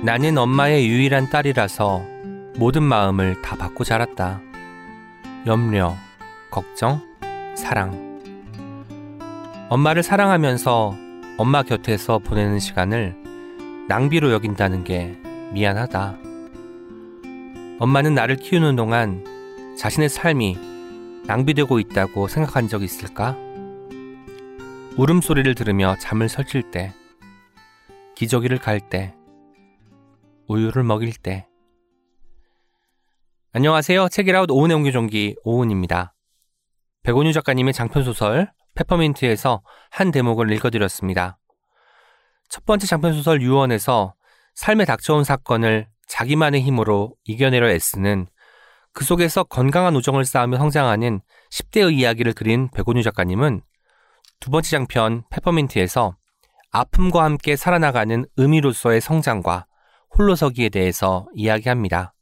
나는 엄마의 유일한 딸이라서 모든 마음을 다 받고 자랐다. 염려, 걱정, 사랑. 엄마를 사랑하면서 엄마 곁에서 보내는 시간을 낭비로 여긴다는 게 미안하다. 엄마는 나를 키우는 동안 자신의 삶이 낭비되고 있다고 생각한 적 있을까? 울음소리를 들으며 잠을 설칠 때, 기저귀를 갈 때, 우유를 먹일 때. 안녕하세요. 책이라웃 오은의 옹기종기 오은입니다. 백원유 작가님의 장편소설 페퍼민트에서 한 대목을 읽어드렸습니다. 첫 번째 장편소설 유언에서 삶에 닥쳐온 사건을 자기만의 힘으로 이겨내려 애쓰는 그 속에서 건강한 우정을 쌓으며 성장하는 10대의 이야기를 그린 백원유 작가님은 두 번째 장편 페퍼민트에서 아픔과 함께 살아나가는 의미로서의 성장과 홀로서기에 대해서 이야기합니다.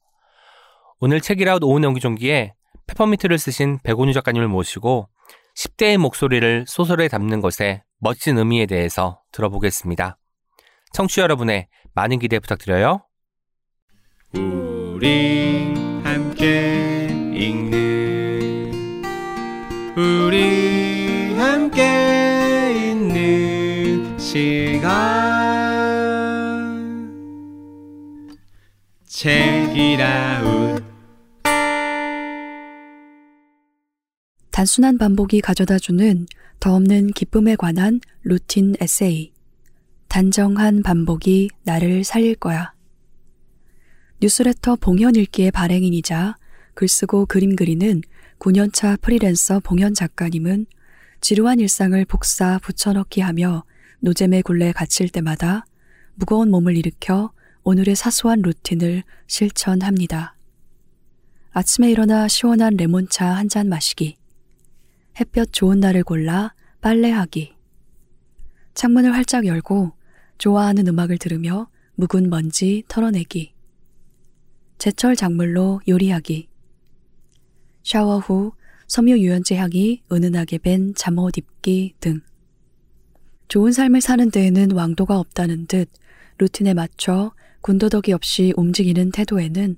오늘 책이라웃 오은 연기종기에 페퍼민트를 쓰신 백원유 작가님을 모시고 10대의 목소리를 소설에 담는 것에 멋진 의미에 대해서 들어보겠습니다. 청취 자 여러분의 많은 기대 부탁드려요. 우리 함께 읽는 우리 함께 있는 시간 책이라웃 단순한 반복이 가져다주는 더 없는 기쁨에 관한 루틴 에세이. 단정한 반복이 나를 살릴 거야. 뉴스레터 봉현 읽기의 발행인이자 글쓰고 그림 그리는 9년차 프리랜서 봉현 작가님은 지루한 일상을 복사 붙여넣기 하며 노잼의 굴레에 갇힐 때마다 무거운 몸을 일으켜 오늘의 사소한 루틴을 실천합니다. 아침에 일어나 시원한 레몬차 한 잔 마시기. 햇볕 좋은 날을 골라 빨래하기. 창문을 활짝 열고 좋아하는 음악을 들으며 묵은 먼지 털어내기. 제철 작물로 요리하기. 샤워 후 섬유 유연제 향이 은은하게 밴 잠옷 입기 등. 좋은 삶을 사는 데에는 왕도가 없다는 듯 루틴에 맞춰 군더더기 없이 움직이는 태도에는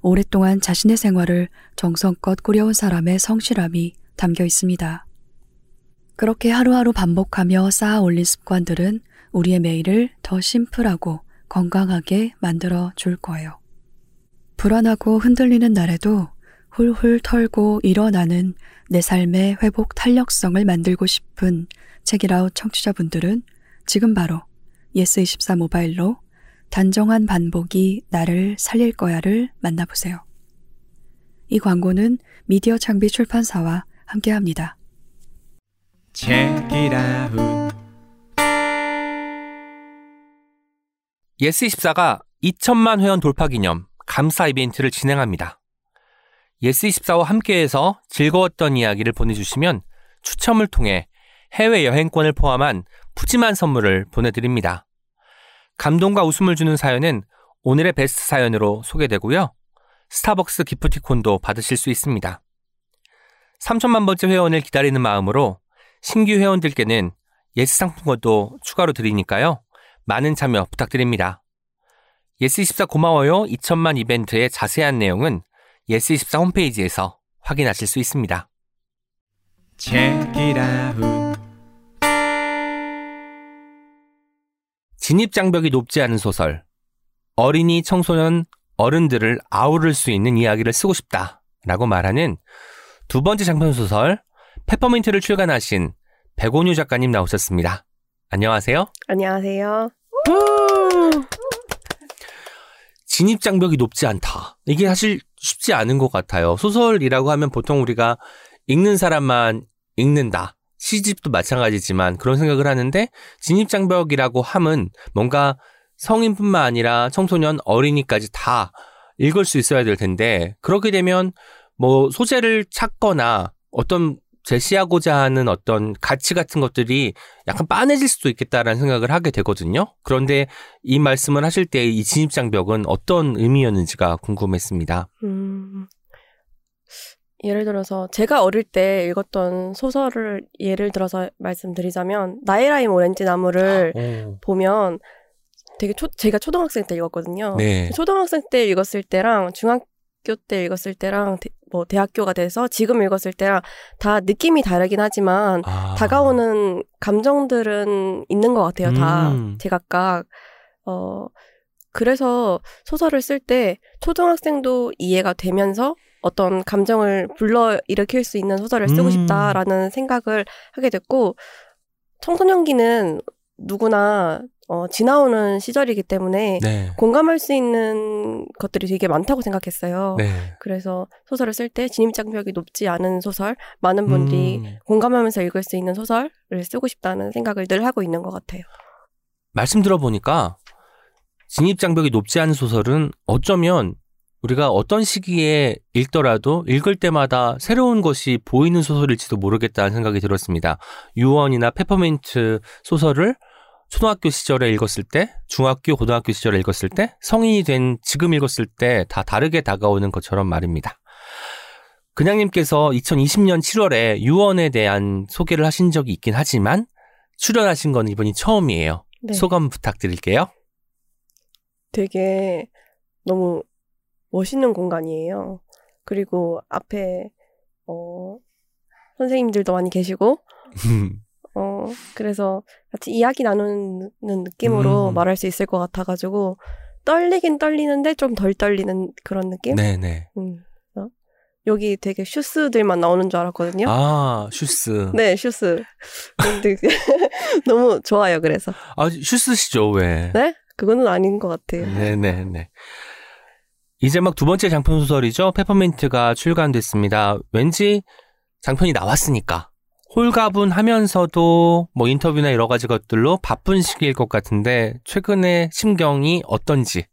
오랫동안 자신의 생활을 정성껏 꾸려온 사람의 성실함이 담겨 있습니다. 그렇게 하루하루 반복하며 쌓아 올린 습관들은 우리의 매일을 더 심플하고 건강하게 만들어 줄 거예요. 불안하고 흔들리는 날에도 훌훌 털고 일어나는 내 삶의 회복 탄력성을 만들고 싶은 책읽아웃 청취자분들은 지금 바로 예스24 모바일로 단정한 반복이 나를 살릴 거야를 만나보세요. 이 광고는 미디어 창비 출판사와 함께합니다. Check it out. 예스24가 2천만 회원 돌파 기념 감사 이벤트를 진행합니다. 예스24와 함께해서 즐거웠던 이야기를 보내주시면 추첨을 통해 해외 여행권을 포함한 푸짐한 선물을 보내드립니다. 감동과 웃음을 주는 사연은 오늘의 베스트 사연으로 소개되고요. 스타벅스 기프티콘도 받으실 수 있습니다. 3천만 번째 회원을 기다리는 마음으로 신규 회원들께는 예스 상품권도 추가로 드리니까요. 많은 참여 부탁드립니다. 예스24 고마워요 2천만 이벤트의 자세한 내용은 예스24 홈페이지에서 확인하실 수 있습니다. 진입 장벽이 높지 않은 소설. 어린이, 청소년, 어른들을 아우를 수 있는 이야기를 쓰고 싶다. 라고 말하는 두 번째 장편 소설, 페퍼민트를 출간하신 백온유 작가님 나오셨습니다. 안녕하세요. 안녕하세요. 진입 장벽이 높지 않다. 이게 사실 쉽지 않은 것 같아요. 소설이라고 하면 보통 우리가 읽는 사람만 읽는다. 시집도 마찬가지지만 그런 생각을 하는데 진입 장벽이라고 함은 뭔가 성인뿐만 아니라 청소년, 어린이까지 다 읽을 수 있어야 될 텐데 그렇게 되면 뭐 소재를 찾거나 어떤 제시하고자 하는 어떤 가치 같은 것들이 약간 빤해질 수도 있겠다라는 생각을 하게 되거든요. 그런데 이 말씀을 하실 때 이 진입장벽은 어떤 의미였는지가 궁금했습니다. 음, 예를 들어서 제가 어릴 때 읽었던 소설을 예를 들어서 말씀드리자면 나이라임 오렌지 나무를 어. 보면 되게 초, 제가 초등학생 때 읽었거든요. 네. 초등학생 때 읽었을 때랑 중학교 때 읽었을 때랑 대, 뭐 대학교가 돼서 지금 읽었을 때랑 다 느낌이 다르긴 하지만 아. 다가오는 감정들은 있는 것 같아요. 다 음. 제각각 어 그래서 소설을 쓸 때 초등학생도 이해가 되면서 어떤 감정을 불러 일으킬 수 있는 소설을 쓰고 음. 싶다라는 생각을 하게 됐고 청소년기는 누구나 어, 지나오는 시절이기 때문에 네. 공감할 수 있는 것들이 되게 많다고 생각했어요. 네. 그래서 소설을 쓸 때 진입장벽이 높지 않은 소설, 많은 분들이 음. 공감하면서 읽을 수 있는 소설을 쓰고 싶다는 생각을 늘 하고 있는 것 같아요. 말씀 들어보니까 진입 장벽이 높지 않은 소설은 어쩌면 우리가 어떤 시기에 읽더라도 읽을 때마다 새로운 것이 보이는 소설일지도 모르겠다는 생각이 들었습니다. 유언이나 페퍼민트 소설을 초등학교 시절에 읽었을 때, 중학교, 고등학교 시절에 읽었을 때, 성인이 된 지금 읽었을 때 다 다르게 다가오는 것처럼 말입니다. 그냥님께서 2020년 7월에 유언에 대한 소개를 하신 적이 있긴 하지만 출연하신 건 이번이 처음이에요. 네. 소감 부탁드릴게요. 되게 너무 멋있는 공간이에요. 그리고 앞에 어 선생님들도 많이 계시고 어 그래서 같이 이야기 나누는 느낌으로 음. 말할 수 있을 것 같아가지고 떨리긴 떨리는데 좀 덜 떨리는 그런 느낌? 네네. 음. 그래서 여기 되게 슈스들만 나오는 줄 알았거든요. 아, 슈스. 네, 슈스. 근데 너무 좋아요. 그래서 아, 슈스시죠, 왜? 네, 그거는 아닌 것 같아요. 네네네. 이제 막 두 번째 장편 소설이죠. 페퍼민트가 출간됐습니다. 왠지 장편이 나왔으니까 홀가분 하면서도 뭐 인터뷰나 여러 가지 것들로 바쁜 시기일 것 같은데 최근에 심경이 어떤지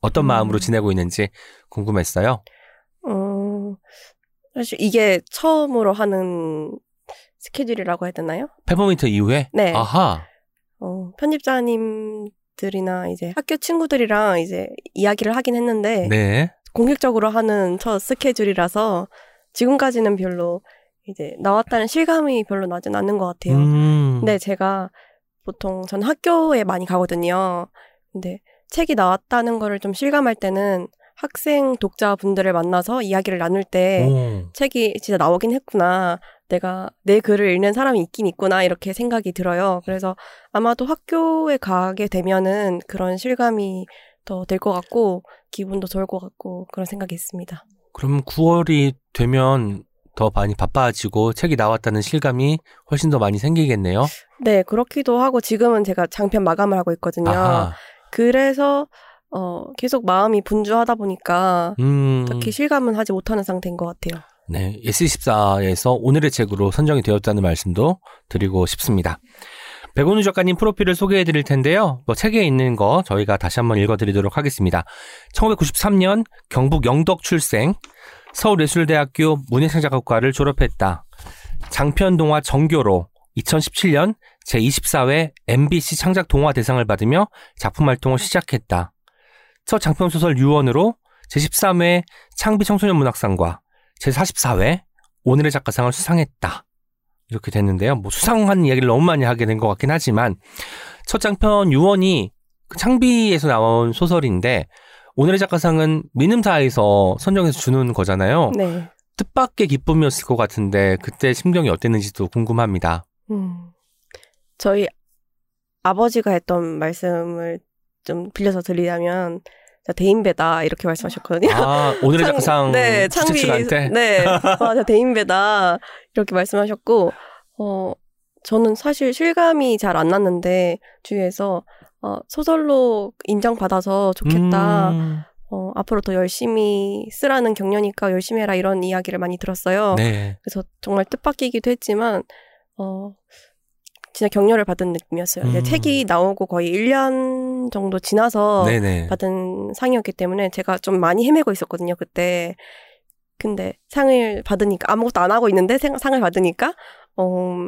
어떤 음. 마음으로 지내고 있는지 궁금했어요. 어, 사실 이게 처음으로 하는 스케줄이라고 해야 되나요? 페퍼민트 이후에 네. 아하 어, 편집자님 들이나 이제 학교 친구들이랑 이제 이야기를 하긴 했는데 네. 공식적으로 하는 첫 스케줄이라서 지금까지는 별로 이제 나왔다는 실감이 별로 나진 않는 것 같아요. 음. 근데 제가 보통 전 학교에 많이 가거든요. 근데 책이 나왔다는 거를 좀 실감할 때는 학생 독자분들을 만나서 이야기를 나눌 때 오. 책이 진짜 나오긴 했구나. 내가 내 글을 읽는 사람이 있긴 있구나. 이렇게 생각이 들어요. 그래서 아마도 학교에 가게 되면은 그런 실감이 더 될 것 같고, 기분도 좋을 것 같고, 그런 생각이 있습니다. 그럼 9월이 되면 더 많이 바빠지고 책이 나왔다는 실감이 훨씬 더 많이 생기겠네요. 네, 그렇기도 하고, 지금은 제가 장편 마감을 하고 있거든요. 아하. 그래서, 어, 계속 마음이 분주하다 보니까, 음. 딱히 실감은 하지 못하는 상태인 것 같아요. 네, S24에서 오늘의 책으로 선정이 되었다는 말씀도 드리고 싶습니다. 백원우 작가님 프로필을 소개해 드릴 텐데요. 뭐 책에 있는 거 저희가 다시 한번 읽어 드리도록 하겠습니다. 1993년 경북 영덕 출생, 서울예술대학교 문예창작학과를 졸업했다. 장편 동화 정교로 2017년 제24회 MBC 창작 동화 대상을 받으며 작품 활동을 시작했다. 첫 장편 소설 유언으로 제13회 창비 청소년 문학상과 제44회 오늘의 작가상을 수상했다. 이렇게 됐는데요. 뭐 수상한 이야기를 너무 많이 하게 된 것 같긴 하지만 첫 장편 유언이 그 창비에서 나온 소설인데 오늘의 작가상은 민음사에서 선정해서 주는 거잖아요. 네. 뜻밖의 기쁨이었을 것 같은데 그때 심경이 어땠는지도 궁금합니다. 음. 저희 아버지가 했던 말씀을 좀 빌려서 드리자면, 자, 대인배다, 이렇게 말씀하셨거든요. 아 오늘의 창- 작가상 네, 창비, 네, 맞아, 대인배다. 이렇게 말씀하셨고, 어, 저는 사실 실감이 잘 안 났는데, 주위에서, 어, 소설로 인정받아서 좋겠다. 음, 어, 앞으로 더 열심히 쓰라는 격려니까 열심히 해라 이런 이야기를 많이 들었어요. 네. 그래서 정말 뜻밖이기도 했지만, 어, 진짜 격려를 받은 느낌이었어요. 음. 책이 나오고 거의 1년 정도 지나서 네네. 받은 상이었기 때문에 제가 좀 많이 헤매고 있었거든요, 그때. 근데 상을 받으니까, 아무것도 안 하고 있는데 상- 상을 받으니까, 어,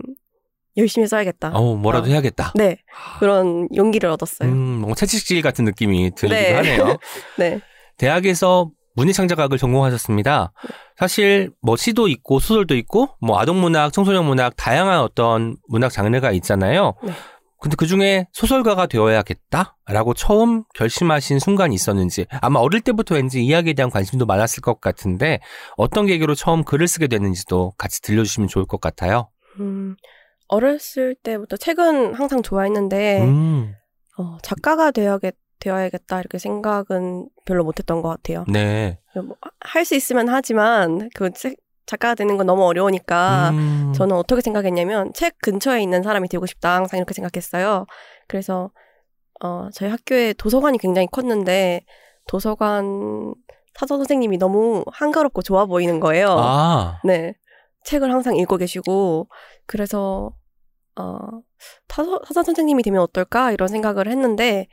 열심히 써야겠다. 어 뭐라도 어. 해야겠다. 네, 그런 용기를 얻었어요. 음, 뭔가 채찍질 같은 느낌이 들기도 네. 하네요. 네. 대학에서 문예창작학을 전공하셨습니다. 사실 뭐 시도 있고 소설도 있고 뭐 아동문학, 청소년문학 다양한 어떤 문학 장르가 있잖아요. 네. 근데 그 중에 소설가가 되어야겠다라고 처음 결심하신 순간이 있었는지 아마 어릴 때부터 왠지 이야기에 대한 관심도 많았을 것 같은데 어떤 계기로 처음 글을 쓰게 됐는지도 같이 들려주시면 좋을 것 같아요. 음, 어렸을 때부터 책은 항상 좋아했는데 음, 어, 작가가 되어야겠, 되어야겠다 이렇게 생각은 별로 못했던 것 같아요. 네. 뭐, 할 수 있으면 하지만 그 책- 작가가 되는 건 너무 어려우니까 음, 저는 어떻게 생각했냐면 책 근처에 있는 사람이 되고 싶다 항상 이렇게 생각했어요. 그래서 어, 저희 학교에 도서관이 굉장히 컸는데 도서관 사서 선생님이 너무 한가롭고 좋아 보이는 거예요. 아, 네. 책을 항상 읽고 계시고, 그래서, 어, 사서 선생님이 되면 어떨까? 이런 생각을 했는데,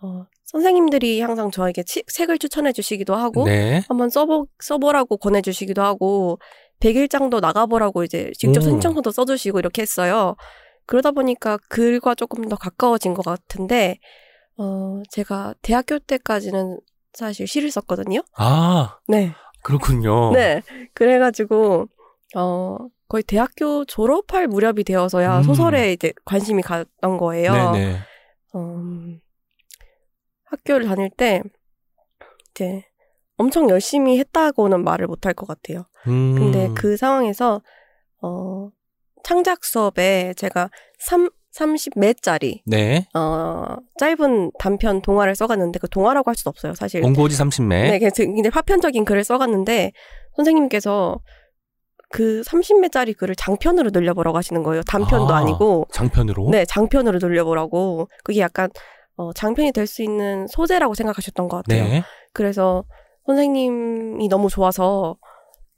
어, 선생님들이 항상 저에게 치- 책을 추천해 주시기도 하고, 네. 한번 써보, 써보라고 권해 주시기도 하고, 100일장도 나가보라고 이제 직접 오. 신청서도 써주시고 이렇게 했어요. 그러다 보니까 글과 조금 더 가까워진 것 같은데, 어, 제가 대학교 때까지는 사실 시를 썼거든요. 아, 네. 그렇군요. 네. 그래가지고, 어, 거의 대학교 졸업할 무렵이 되어서야 음. 소설에 이제 관심이 갔던 거예요. 네네. 음, 학교를 다닐 때, 이제 엄청 열심히 했다고는 말을 못할 것 같아요. 음, 근데 그 상황에서, 어, 창작 수업에 제가 3, 30매짜리, 네. 어, 짧은 단편 동화를 써갔는데 그 동화라고 할 수도 없어요, 사실. 원고지 30매. 네, 굉장히 파편적인 글을 써갔는데 선생님께서 그 30매짜리 글을 장편으로 늘려보라고 하시는 거예요. 단편도 아, 아. 니고 장편으로. 네, 장편으로 늘려보라고. 그게 약간 어, 장편이 될 수 있는 소재라고 생각하셨던 것 같아요. 네. 그래서 선생님이 너무 좋아서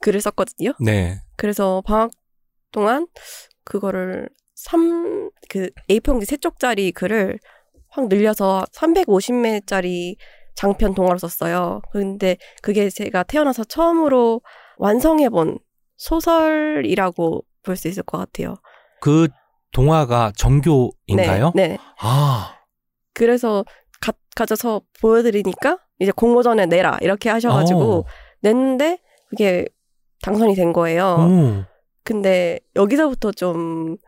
글을 썼거든요. 네. 그래서 방학 동안 그거를 3, 그 A4용지 세 쪽짜리 글을 확 늘려서 350매짜리 장편 동화로 썼어요. 근데 그게 제가 태어나서 처음으로 완성해본 소설이라고 볼 수 있을 것 같아요. 그 동화가 정교인가요? 네. 네. 아, 그래서 가, 가져서 보여드리니까 이제 공모전에 내라 이렇게 하셔가지고 어. 냈는데 그게 당선이 된 거예요. 오. 근데 여기서부터 좀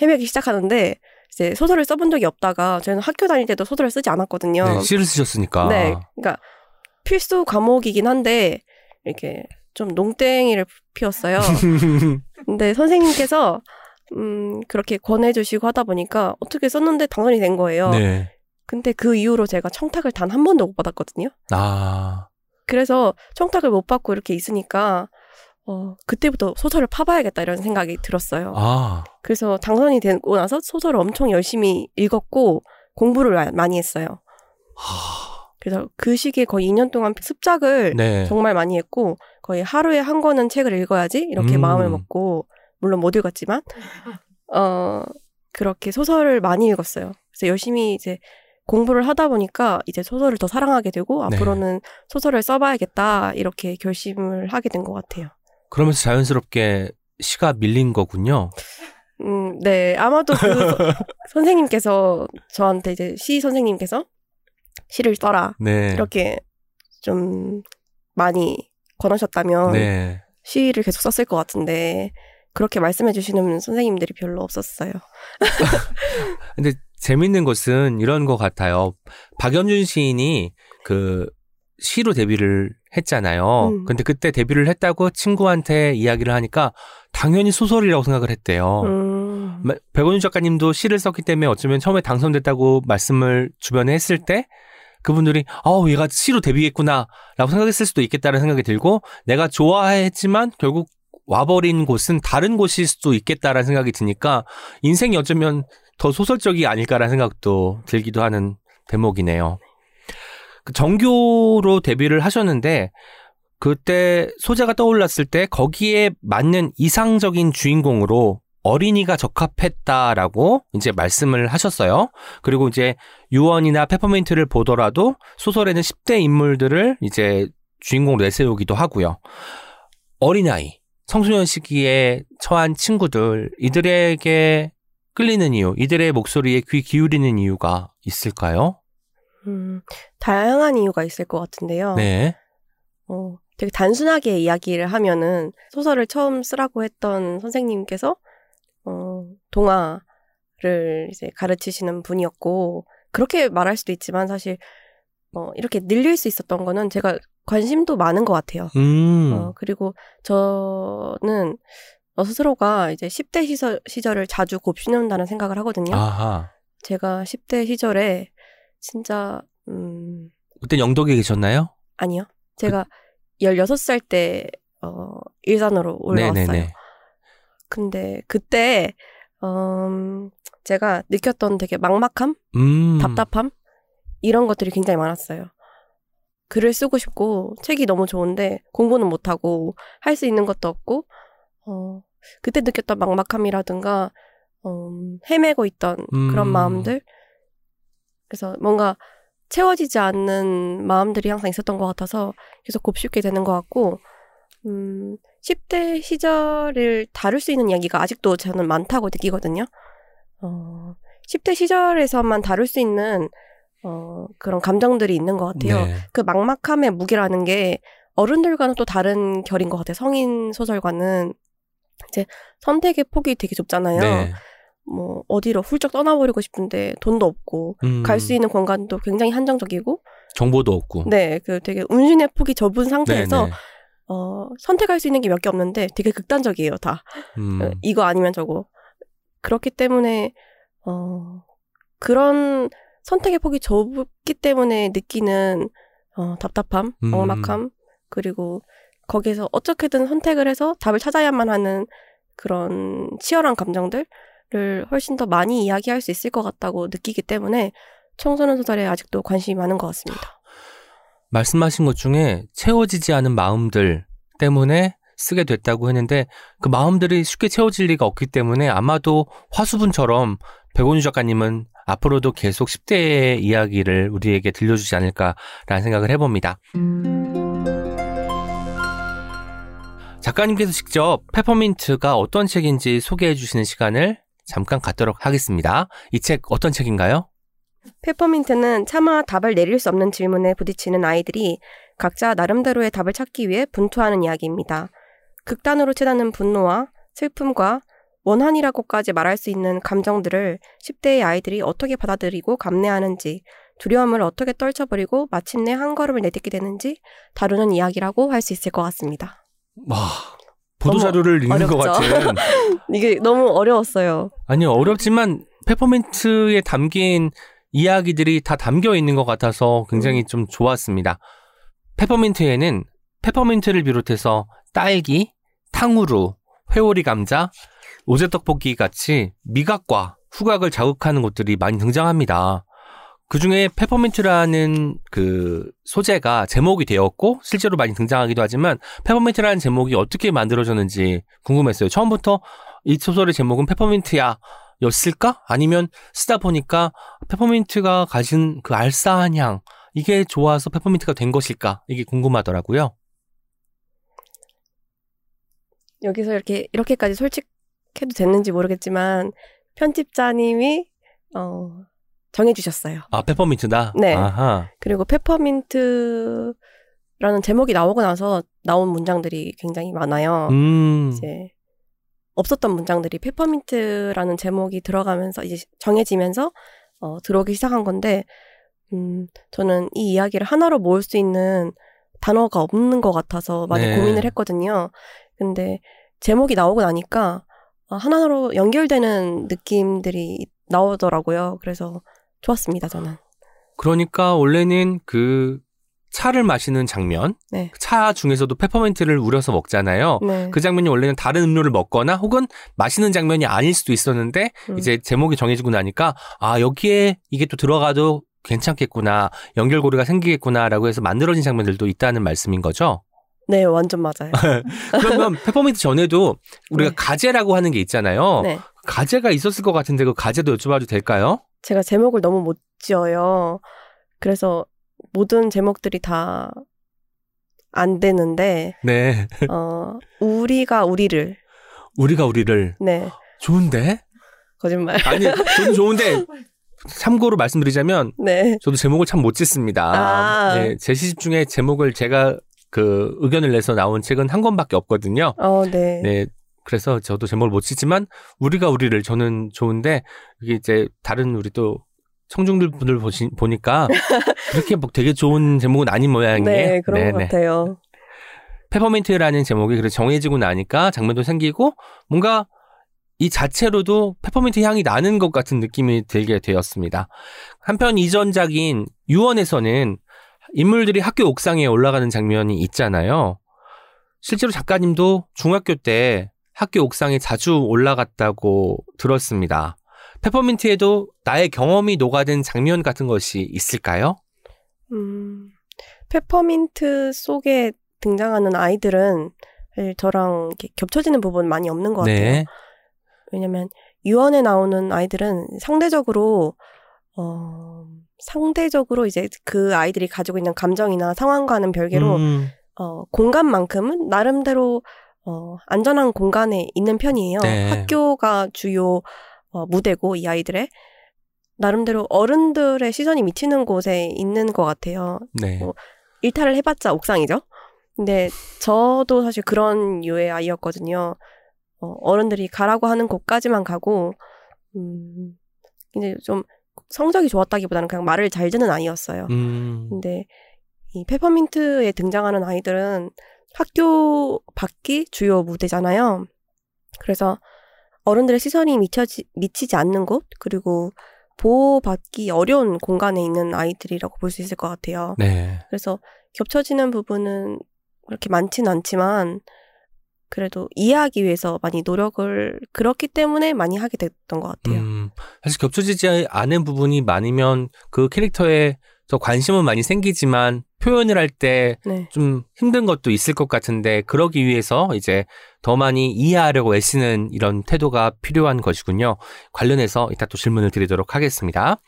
헤매기 시작하는데 이제 소설을 써본 적이 없다가 저는 학교 다닐 때도 소설을 쓰지 않았거든요. 네, 시를 쓰셨으니까. 네, 그러니까 필수 과목이긴 한데 이렇게 좀 농땡이를 피웠어요. 근데 선생님께서 음 그렇게 권해주시고 하다 보니까 어떻게 썼는데 당선이 된 거예요. 네. 근데 그 이후로 제가 청탁을 단 한 번도 못 받았거든요. 아, 그래서 청탁을 못 받고 이렇게 있으니까 어 그때부터 소설을 파봐야겠다 이런 생각이 들었어요. 아, 그래서 당선이 되고 나서 소설을 엄청 열심히 읽었고 공부를 마- 많이 했어요. 하, 그래서 그 시기에 거의 2년 동안 습작을 네. 정말 많이 했고 거의 하루에 한 권은 책을 읽어야지 이렇게 음. 마음을 먹고 물론 못 읽었지만 어 그렇게 소설을 많이 읽었어요. 그래서 열심히 이제 공부를 하다 보니까 이제 소설을 더 사랑하게 되고 네. 앞으로는 소설을 써봐야겠다 이렇게 결심을 하게 된 것 같아요. 그러면서 자연스럽게 시가 밀린 거군요. 음, 네. 아마도 그 서- 선생님께서 저한테 이제 시 선생님께서 시를 써라. 네. 이렇게 좀 많이 권하셨다면 네. 시를 계속 썼을 것 같은데 그렇게 말씀해 주시는 선생님들이 별로 없었어요. 근데 재밌는 것은 이런 것 같아요. 박연준 시인이 그 시로 데뷔를 했잖아요. 음. 근데 그때 데뷔를 했다고 친구한테 이야기를 하니까 당연히 소설이라고 생각을 했대요. 음, 마- 백원윤 작가님도 시를 썼기 때문에 어쩌면 처음에 당선됐다고 말씀을 주변에 했을 때 그분들이 아우 얘가 시로 데뷔했구나라고 생각했을 수도 있겠다는 생각이 들고 내가 좋아했지만 결국 와버린 곳은 다른 곳일 수도 있겠다라는 생각이 드니까 인생이 어쩌면 더 소설적이 아닐까라는 생각도 들기도 하는 대목이네요. 그 정교로 데뷔를 하셨는데 그때 소재가 떠올랐을 때 거기에 맞는 이상적인 주인공으로 어린이가 적합했다라고 이제 말씀을 하셨어요. 그리고 이제 유언이나 페퍼민트를 보더라도 소설에는 10대 인물들을 이제 주인공으로 내세우기도 하고요. 어린아이, 청소년 시기에 처한 친구들, 이들에게 끌리는 이유, 이들의 목소리에 귀 기울이는 이유가 있을까요? 음, 다양한 이유가 있을 것 같은데요. 네. 어, 되게 단순하게 이야기를 하면은 소설을 처음 쓰라고 했던 선생님께서 어, 동화 를 이제 가르치시는 분이었고 그렇게 말할 수도 있지만 사실 어, 이렇게 늘릴 수 있었던 거는 제가 관심도 많은 것 같아요. 음. 어, 그리고 저는 어, 스스로가 이제 10대 시절, 시절을 자주 곱씹는다는 생각을 하거든요. 아하. 제가 10대 시절에 진짜, 음, 그때 영덕에 계셨나요? 아니요. 제가 16살 때, 어, 일산으로 올라왔어요. 네네네. 근데 그때, 음, 제가 느꼈던 되게 막막함? 음. 답답함? 이런 것들이 굉장히 많았어요. 글을 쓰고 싶고, 책이 너무 좋은데, 공부는 못하고, 할 수 있는 것도 없고, 어, 그때 느꼈던 막막함이라든가, 어, 헤매고 있던 그런 음. 마음들. 그래서 뭔가 채워지지 않는 마음들이 항상 있었던 것 같아서 계속 곱씹게 되는 것 같고, 음, 10대 시절을 다룰 수 있는 이야기가 아직도 저는 많다고 느끼거든요. 어, 10대 시절에서만 다룰 수 있는 어, 그런 감정들이 있는 것 같아요. 네. 그 막막함의 무게라는 게 어른들과는 또 다른 결인 것 같아요. 성인 소설과는 이제 선택의 폭이 되게 좁잖아요. 네. 뭐 어디로 훌쩍 떠나버리고 싶은데 돈도 없고 음. 갈수 있는 공간도 굉장히 한정적이고 정보도 없고. 네, 그 되게 운신의 폭이 좁은 상태에서 네네. 어, 선택할 수 있는 게 몇 개 없는데 되게 극단적이에요, 다. 음. 어, 이거 아니면 저거. 그렇기 때문에 어 그런 선택의 폭이 좁기 때문에 느끼는 어 답답함, 음. 막막함 그리고 거기서 어떻게든 선택을 해서 답을 찾아야만 하는 그런 치열한 감정들을 훨씬 더 많이 이야기할 수 있을 것 같다고 느끼기 때문에 청소년 소설에 아직도 관심이 많은 것 같습니다. 말씀하신 것 중에 채워지지 않은 마음들 때문에 쓰게 됐다고 했는데 그 마음들이 쉽게 채워질 리가 없기 때문에 아마도 화수분처럼 백원유 작가님은 앞으로도 계속 10대의 이야기를 우리에게 들려주지 않을까라는 생각을 해봅니다. 작가님께서 직접 페퍼민트가 어떤 책인지 소개해 주시는 시간을 잠깐 갖도록 하겠습니다. 이 책 어떤 책인가요? 페퍼민트는 차마 답을 내릴 수 없는 질문에 부딪히는 아이들이 각자 나름대로의 답을 찾기 위해 분투하는 이야기입니다. 극단으로 치닫는 분노와 슬픔과 원한이라고까지 말할 수 있는 감정들을 10대의 아이들이 어떻게 받아들이고 감내하는지, 두려움을 어떻게 떨쳐버리고 마침내 한 걸음을 내딛게 되는지 다루는 이야기라고 할 수 있을 것 같습니다. 와, 보도 자료를 읽는 것 어렵죠? 같은. 이게 너무 어려웠어요. 아니요, 어렵지만 페퍼민트에 담긴 이야기들이 다 담겨 있는 것 같아서 굉장히 좀 좋았습니다. 페퍼민트에는 페퍼민트를 비롯해서 딸기, 탕후루, 회오리 감자, 로제떡볶이 같이 미각과 후각을 자극하는 것들이 많이 등장합니다. 그 중에 페퍼민트라는 그 소재가 제목이 되었고 실제로 많이 등장하기도 하지만 페퍼민트라는 제목이 어떻게 만들어졌는지 궁금했어요. 처음부터 이 소설의 제목은 페퍼민트야 였을까? 아니면 쓰다 보니까 페퍼민트가 가진 그 알싸한 향 이게 좋아서 페퍼민트가 된 것일까? 이게 궁금하더라고요. 여기서 이렇게 이렇게까지 솔직 해도 됐는지 모르겠지만 편집자님이 어, 정해주셨어요. 아 페퍼민트다. 네. 아하. 그리고 페퍼민트라는 제목이 나오고 나서 나온 문장들이 굉장히 많아요. 음. 이제 없었던 문장들이 페퍼민트라는 제목이 들어가면서 이제 정해지면서 어, 들어오기 시작한 건데 음, 저는 이 이야기를 하나로 모을 수 있는 단어가 없는 것 같아서 많이 네. 고민을 했거든요. 근데 제목이 나오고 나니까 어, 하나로 연결되는 느낌들이 나오더라고요. 그래서 좋았습니다, 저는. 그러니까 원래는 그 차를 마시는 장면, 네. 차 중에서도 페퍼민트를 우려서 먹잖아요. 네. 그 장면이 원래는 다른 음료를 먹거나 혹은 마시는 장면이 아닐 수도 있었는데 음. 이제 제목이 정해지고 나니까 아 여기에 이게 또 들어가도 괜찮겠구나 연결고리가 생기겠구나라고 해서 만들어진 장면들도 있다는 말씀인 거죠. 네, 완전 맞아요. 그러면 페퍼민트 전에도 우리가 네. 가제라고 하는 게 있잖아요. 네. 가제가 있었을 것 같은데 그 가제도 여쭤봐도 될까요? 제가 제목을 너무 못 지어요. 그래서 모든 제목들이 다 안 되는데, 네, 어, 우리가 우리를, 우리가 우리를 네, 좋은데 거짓말. 아니 저도 좋은데 참고로 말씀드리자면 네. 저도 제목을 참 못 짓습니다. 아. 네, 제 시집 중에 제목을 제가 그 의견을 내서 나온 책은 한 권밖에 없거든요. 어, 네. 네, 그래서 저도 제목을 못 짓지만 우리가 우리를 저는 좋은데 이게 이제 다른 우리 또 청중들 분들 보시, 보니까 그렇게 뭐 되게 좋은 제목은 아닌 모양이에요. 네, 그런 것 네네. 같아요. 페퍼민트라는 제목이 그래 정해지고 나니까 장면도 생기고 뭔가 이 자체로도 페퍼민트 향이 나는 것 같은 느낌이 들게 되었습니다. 한편 이전작인 유원에서는 인물들이 학교 옥상에 올라가는 장면이 있잖아요. 실제로 작가님도 중학교 때 학교 옥상에 자주 올라갔다고 들었습니다. 페퍼민트에도 나의 경험이 녹아든 장면 같은 것이 있을까요? 음, 페퍼민트 속에 등장하는 아이들은 저랑 겹쳐지는 부분 많이 없는 것 같아요. 네. 왜냐면 유언에 나오는 아이들은 상대적으로 어 상대적으로 이제 그 아이들이 가지고 있는 감정이나 상황과는 별개로 음, 어 공간만큼은 나름대로 어 안전한 공간에 있는 편이에요. 네. 학교가 주요 어, 무대고 이 아이들의 나름대로 어른들의 시선이 미치는 곳에 있는 것 같아요. 네. 어, 일탈을 해봤자 옥상이죠. 근데 저도 사실 그런 유의 아이였거든요. 어, 어른들이 가라고 하는 곳까지만 가고, 음, 이제 좀 성적이 좋았다기보다는 그냥 말을 잘 듣는 아이였어요. 음, 근데 이 페퍼민트에 등장하는 아이들은 학교 밖이 주요 무대잖아요. 그래서 어른들의 시선이 미쳐지, 미치지 않는 곳, 그리고 보호받기 어려운 공간에 있는 아이들이라고 볼 수 있을 것 같아요. 네. 그래서 겹쳐지는 부분은 그렇게 많지는 않지만 그래도 이해하기 위해서 많이 노력을 그렇기 때문에 많이 하게 됐던 것 같아요. 음, 사실 겹쳐지지 않은 부분이 많으면 그 캐릭터에 더 관심은 많이 생기지만 표현을 할 때좀 네. 힘든 것도 있을 것 같은데 그러기 위해서 이제 더 많이 이해하려고 애쓰는 이런 태도가 필요한 것이군요. 관련해서 이따 또 질문을 드리도록 하겠습니다.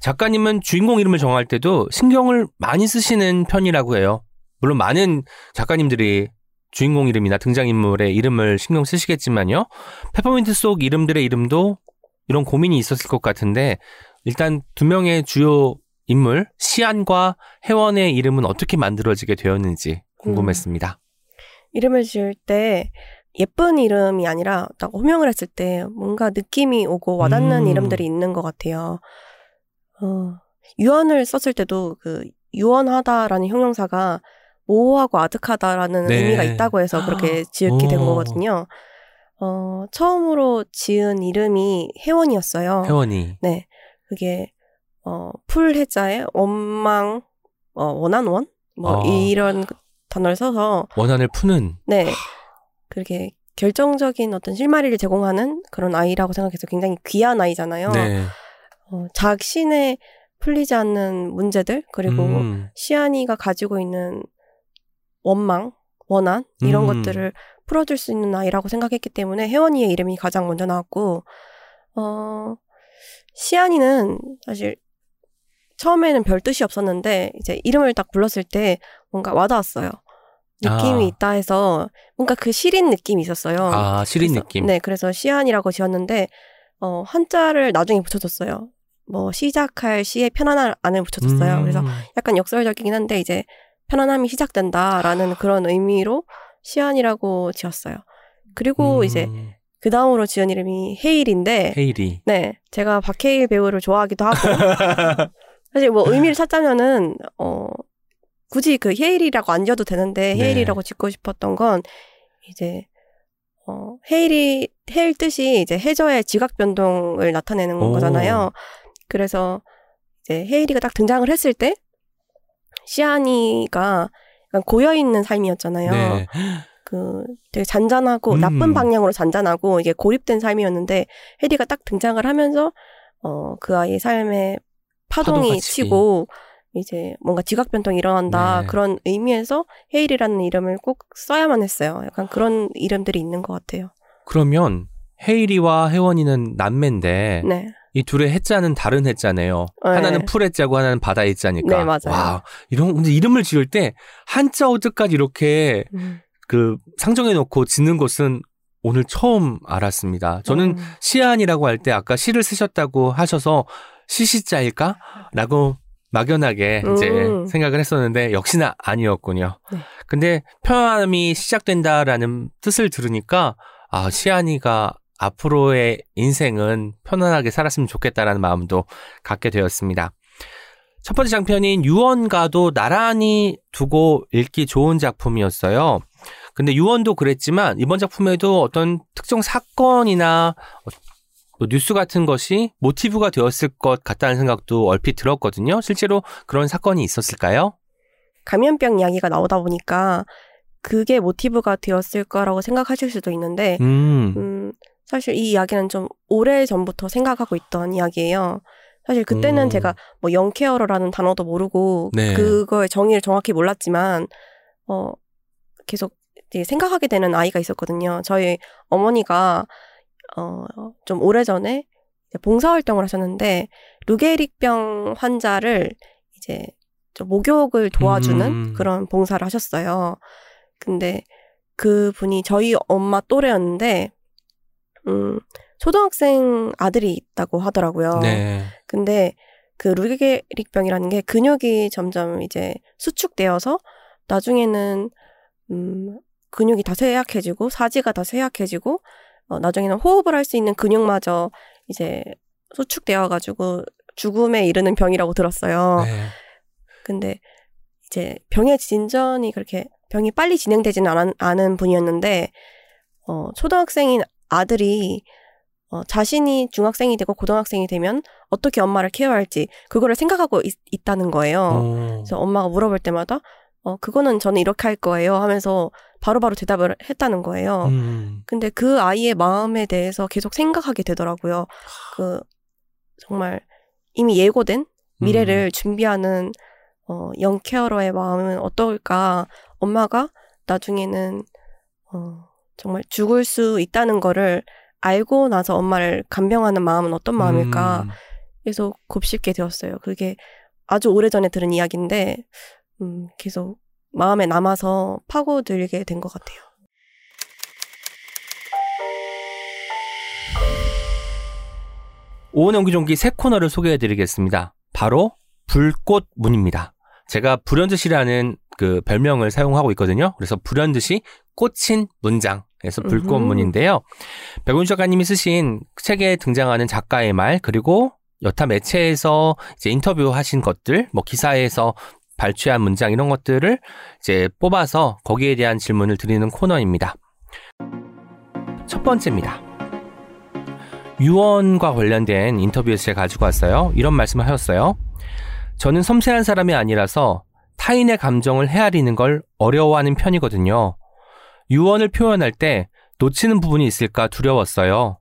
작가님은 주인공 이름을 정할 때도 신경을 많이 쓰시는 편이라고 해요. 물론 많은 작가님들이 주인공 이름이나 등장인물의 이름을 신경 쓰시겠지만요. 페퍼민트 속 이름들의 이름도 이런 고민이 있었을 것 같은데 일단 두 명의 주요 인물 시안과 혜원의 이름은 어떻게 만들어지게 되었는지 궁금했습니다. 이름을 지을 때 예쁜 이름이 아니라 딱 호명을 했을 때 뭔가 느낌이 오고 와닿는 음. 이름들이 있는 것 같아요. 어, 유언을 썼을 때도 그 유언하다라는 형용사가 모호하고 아득하다라는 네. 의미가 있다고 해서 그렇게 지었게 된 오. 거거든요. 어, 처음으로 지은 이름이 혜원이었어요. 혜원이 네. 그게, 어, 풀 해자에 원망, 어, 원한 원? 뭐, 아. 이런 단어를 써서, 원한을 푸는 네. 그렇게 결정적인 어떤 실마리를 제공하는 그런 아이라고 생각해서 굉장히 귀한 아이잖아요. 네. 어, 자신의 풀리지 않는 문제들, 그리고 음, 시안이가 가지고 있는 원망, 원한, 이런 음. 것들을 풀어줄 수 있는 아이라고 생각했기 때문에 혜원이의 이름이 가장 먼저 나왔고, 어, 시안이는 사실 처음에는 별 뜻이 없었는데, 이제 이름을 딱 불렀을 때 뭔가 와닿았어요. 느낌이 아. 있다 해서 뭔가 그 시린 느낌이 있었어요. 아 시린 그래서- 느낌. 네, 그래서 시안이라고 지었는데, 어, 한자를 나중에 붙여줬어요. 뭐, 시작할 시에 편안한 안을 붙여줬어요. 음, 그래서 약간 역설적이긴 한데 이제 편안함이 시작된다라는 그런 의미로 시안이라고 지었어요. 그리고 음, 이제 그 다음으로 지은 이름이 헤일인데 헤일이. 네 제가 박해일 배우를 좋아하기도 하고 사실 뭐 의미를 찾자면은 어 굳이 그 헤일이라고 안 지어도 되는데 네. 헤일이라고 짓고 싶었던 건 이제 어 헤일이 헤일 뜻이 이제 해저의 지각 변동을 나타내는 오. 거잖아요. 그래서 이제 헤일이가 딱 등장을 했을 때 시안이가 고여 있는 삶이었잖아요. 네. 그 되게 잔잔하고 음. 나쁜 방향으로 잔잔하고 이게 고립된 삶이었는데 헤리가 딱 등장을 하면서 어 그 아이의 삶에 파동이 파도같이. 치고 이제 뭔가 지각 변동이 일어난다 네. 그런 의미에서 헤일이라는 이름을 꼭 써야만 했어요. 약간 그런 이름들이 있는 것 같아요. 그러면 헤일이와 혜원이는 남매인데 네, 이 둘의 해자는 다른 해자네요. 네. 하나는 풀 해자고 하나는 바다 해자니까. 네, 맞아요. 와, 이런 근데 이름을 지을 때 한자 어디까지 이렇게 음. 그 상정해 놓고 짓는 것은 오늘 처음 알았습니다. 저는 음. 시안이라고 할 때 아까 시를 쓰셨다고 하셔서 시시자일까? 라고 막연하게 이제 음. 생각을 했었는데 역시나 아니었군요. 네. 근데 편안함이 시작된다라는 뜻을 들으니까 아, 시안이가 앞으로의 인생은 편안하게 살았으면 좋겠다라는 마음도 갖게 되었습니다. 첫 번째 장편인 유언가도 나란히 두고 읽기 좋은 작품이었어요. 근데 유언도 그랬지만 이번 작품에도 어떤 특정 사건이나 뭐 뉴스 같은 것이 모티브가 되었을 것 같다는 생각도 얼핏 들었거든요. 실제로 그런 사건이 있었을까요? 감염병 이야기가 나오다 보니까 그게 모티브가 되었을 거라고 생각하실 수도 있는데 음, 음, 사실 이 이야기는 좀 오래 전부터 생각하고 있던 이야기예요. 사실 그때는 음. 제가 뭐 영케어러라는 단어도 모르고 네. 그거의 정의를 정확히 몰랐지만 어 계속 이제 생각하게 되는 아이가 있었거든요. 저희 어머니가 어좀 오래전에 이제 봉사 활동을 하셨는데 루게릭병 환자를 이제 좀 목욕을 도와주는 음. 그런 봉사를 하셨어요. 근데 그 분이 저희 엄마 또래였는데 음 초등학생 아들이 있다고 하더라고요. 네. 근데 그 루게릭병이라는 게 근육이 점점 이제 수축되어서 나중에는 음 근육이 다 쇠약해지고 사지가 다 쇠약해지고 어, 나중에는 호흡을 할 수 있는 근육마저 이제 수축되어 가지고 죽음에 이르는 병이라고 들었어요. 네. 근데 이제 병의 진전이 그렇게 병이 빨리 진행되지는 않, 않은 분이었는데 어, 초등학생인 아들이 어, 자신이 중학생이 되고 고등학생이 되면 어떻게 엄마를 케어할지 그거를 생각하고 있, 다는 거예요. 어. 그래서 엄마가 물어볼 때마다 어, 그거는 저는 이렇게 할 거예요 하면서 바로 바로 대답을 했다는 거예요. 음. 근데 그 아이의 마음에 대해서 계속 생각하게 되더라고요. 그 정말 이미 예고된 미래를 음. 준비하는 어, 영케어러의 마음은 어떨까? 엄마가 나중에는 어, 정말 죽을 수 있다는 거를 알고 나서 엄마를 간병하는 마음은 어떤 마음일까? 음. 계속 곱씹게 되었어요. 그게 아주 오래전에 들은 이야기인데 음, 계속 마음에 남아서 파고들게 된 것 같아요. 오은 연기종기 새 코너를 소개해드리겠습니다. 바로 불꽃 문입니다. 제가 불현듯이라는 그 별명을 사용하고 있거든요. 그래서 불현듯이 꽂힌 문장. 그래서 불꽃문인데요. 백운 작가님이 쓰신 책에 등장하는 작가의 말 그리고 여타 매체에서 이제 인터뷰하신 것들, 뭐 기사에서 발췌한 문장 이런 것들을 이제 뽑아서 거기에 대한 질문을 드리는 코너입니다. 첫 번째입니다. 유언과 관련된 인터뷰에서 제가 가지고 왔어요. 이런 말씀을 하셨어요. 저는 섬세한 사람이 아니라서 타인의 감정을 헤아리는 걸 어려워하는 편이거든요. 유언을 표현할 때 놓치는 부분이 있을까 두려웠어요.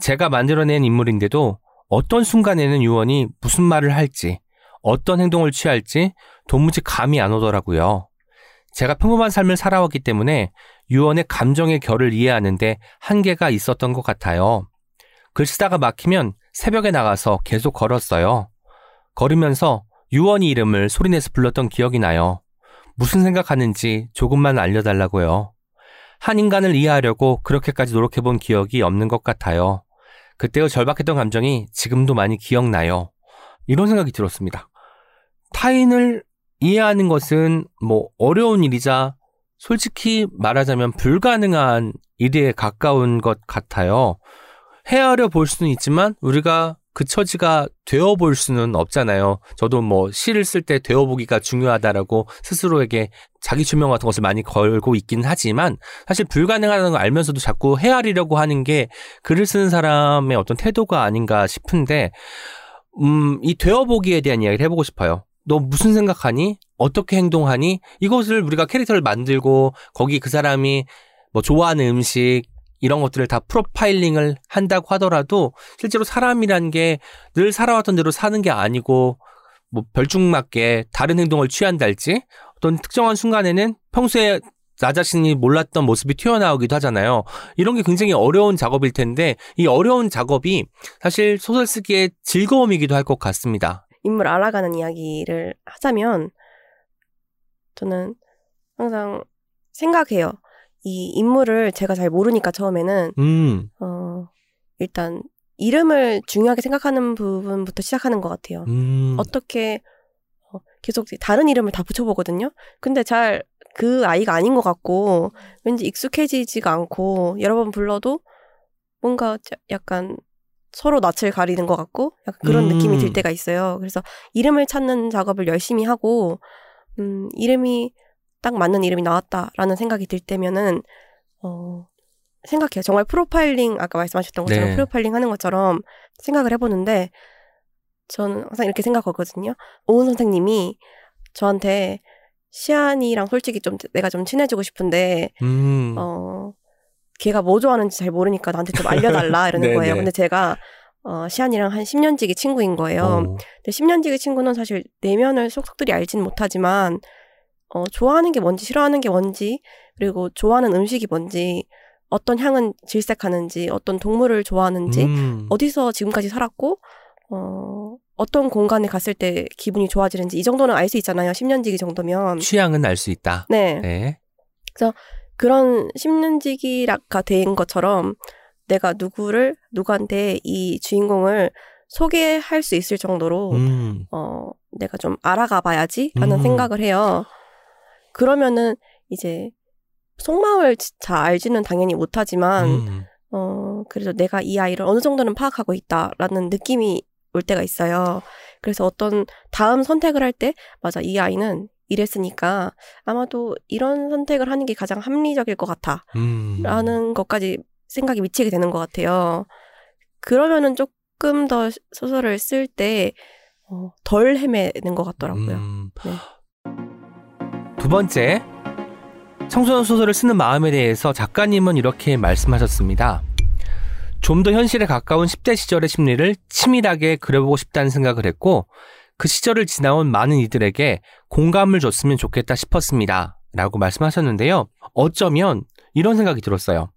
제가 만들어낸 인물인데도 어떤 순간에는 유언이 무슨 말을 할지, 어떤 행동을 취할지 도무지 감이 안 오더라고요. 제가 평범한 삶을 살아왔기 때문에 유언의 감정의 결을 이해하는데 한계가 있었던 것 같아요. 글 쓰다가 막히면 새벽에 나가서 계속 걸었어요. 걸으면서 유언이 이름을 소리내서 불렀던 기억이 나요. 무슨 생각하는지 조금만 알려달라고요. 한 인간을 이해하려고 그렇게까지 노력해본 기억이 없는 것 같아요. 그때의 절박했던 감정이 지금도 많이 기억나요. 이런 생각이 들었습니다. 타인을 이해하는 것은 뭐 어려운 일이자 솔직히 말하자면 불가능한 일에 가까운 것 같아요. 헤아려 볼 수는 있지만 우리가 그 처지가 되어 볼 수는 없잖아요. 저도 뭐 시를 쓸 때 되어 보기가 중요하다라고 스스로에게 자기 주명 같은 것을 많이 걸고 있긴 하지만 사실 불가능하다는 걸 알면서도 자꾸 헤아리려고 하는 게 글을 쓰는 사람의 어떤 태도가 아닌가 싶은데 음, 이 되어 보기에 대한 이야기를 해보고 싶어요. 너 무슨 생각하니? 어떻게 행동하니? 이것을 우리가 캐릭터를 만들고 거기 그 사람이 뭐 좋아하는 음식 이런 것들을 다 프로파일링을 한다고 하더라도 실제로 사람이란 게 늘 살아왔던 대로 사는 게 아니고 뭐 별중맞게 다른 행동을 취한달지 어떤 특정한 순간에는 평소에 나 자신이 몰랐던 모습이 튀어나오기도 하잖아요. 이런 게 굉장히 어려운 작업일 텐데 이 어려운 작업이 사실 소설 쓰기의 즐거움이기도 할 것 같습니다. 인물 알아가는 이야기를 하자면 저는 항상 생각해요. 이 인물을 제가 잘 모르니까 처음에는 음, 어 일단 이름을 중요하게 생각하는 부분부터 시작하는 것 같아요. 음, 어떻게 어, 계속 다른 이름을 다 붙여보거든요. 근데 잘 그 아이가 아닌 것 같고 왠지 익숙해지지가 않고 여러 번 불러도 뭔가 자- 약간 서로 낯을 가리는 것 같고 약간 그런 음. 느낌이 들 때가 있어요. 그래서 이름을 찾는 작업을 열심히 하고 음, 이름이 딱 맞는 이름이 나왔다라는 생각이 들 때면은 어 생각해요. 정말 프로파일링 아까 말씀하셨던 것처럼 네. 프로파일링 하는 것처럼 생각을 해보는데 저는 항상 이렇게 생각하거든요. 오은 선생님이 저한테 시안이랑 솔직히 좀 내가 좀 친해지고 싶은데 음. 어 걔가 뭐 좋아하는지 잘 모르니까 나한테 좀 알려달라 이러는 네, 거예요. 네. 근데 제가 어 시안이랑 한 10년 지기 친구인 거예요. 어. 근데 10년 지기 친구는 사실 내면을 속속들이 알지는 못하지만 어 좋아하는 게 뭔지 싫어하는 게 뭔지 그리고 좋아하는 음식이 뭔지 어떤 향은 질색하는지 어떤 동물을 좋아하는지 음. 어디서 지금까지 살았고 어 어떤 공간에 갔을 때 기분이 좋아지는지 이 정도는 알 수 있잖아요. 10년지기 정도면. 취향은 알 수 있다. 네. 네. 그런 10년지기가 된 것처럼 내가 누구를 누구한테 이 주인공을 소개할 수 있을 정도로 음. 어 내가 좀 알아가 봐야지라는 음. 생각을 해요. 그러면은 이제 속마음을 잘 알지는 당연히 못하지만 음. 어, 그래도 내가 이 아이를 어느 정도는 파악하고 있다라는 느낌이 올 때가 있어요. 그래서 어떤 다음 선택을 할 때, 맞아, 이 아이는 이랬으니까 아마도 이런 선택을 하는 게 가장 합리적일 것 같아. 음. 라는 것까지 생각이 미치게 되는 것 같아요. 그러면은 조금 더 소설을 쓸 때, 어, 덜 헤매는 것 같더라고요. 음. 네. 두 번째, 청소년 소설을 쓰는 마음에 대해서 작가님은 이렇게 말씀하셨습니다. 좀 더 현실에 가까운 10대 시절의 심리를 치밀하게 그려보고 싶다는 생각을 했고, 그 시절을 지나온 많은 이들에게 공감을 줬으면 좋겠다 싶었습니다. 라고 말씀하셨는데요. 어쩌면 이런 생각이 들었어요.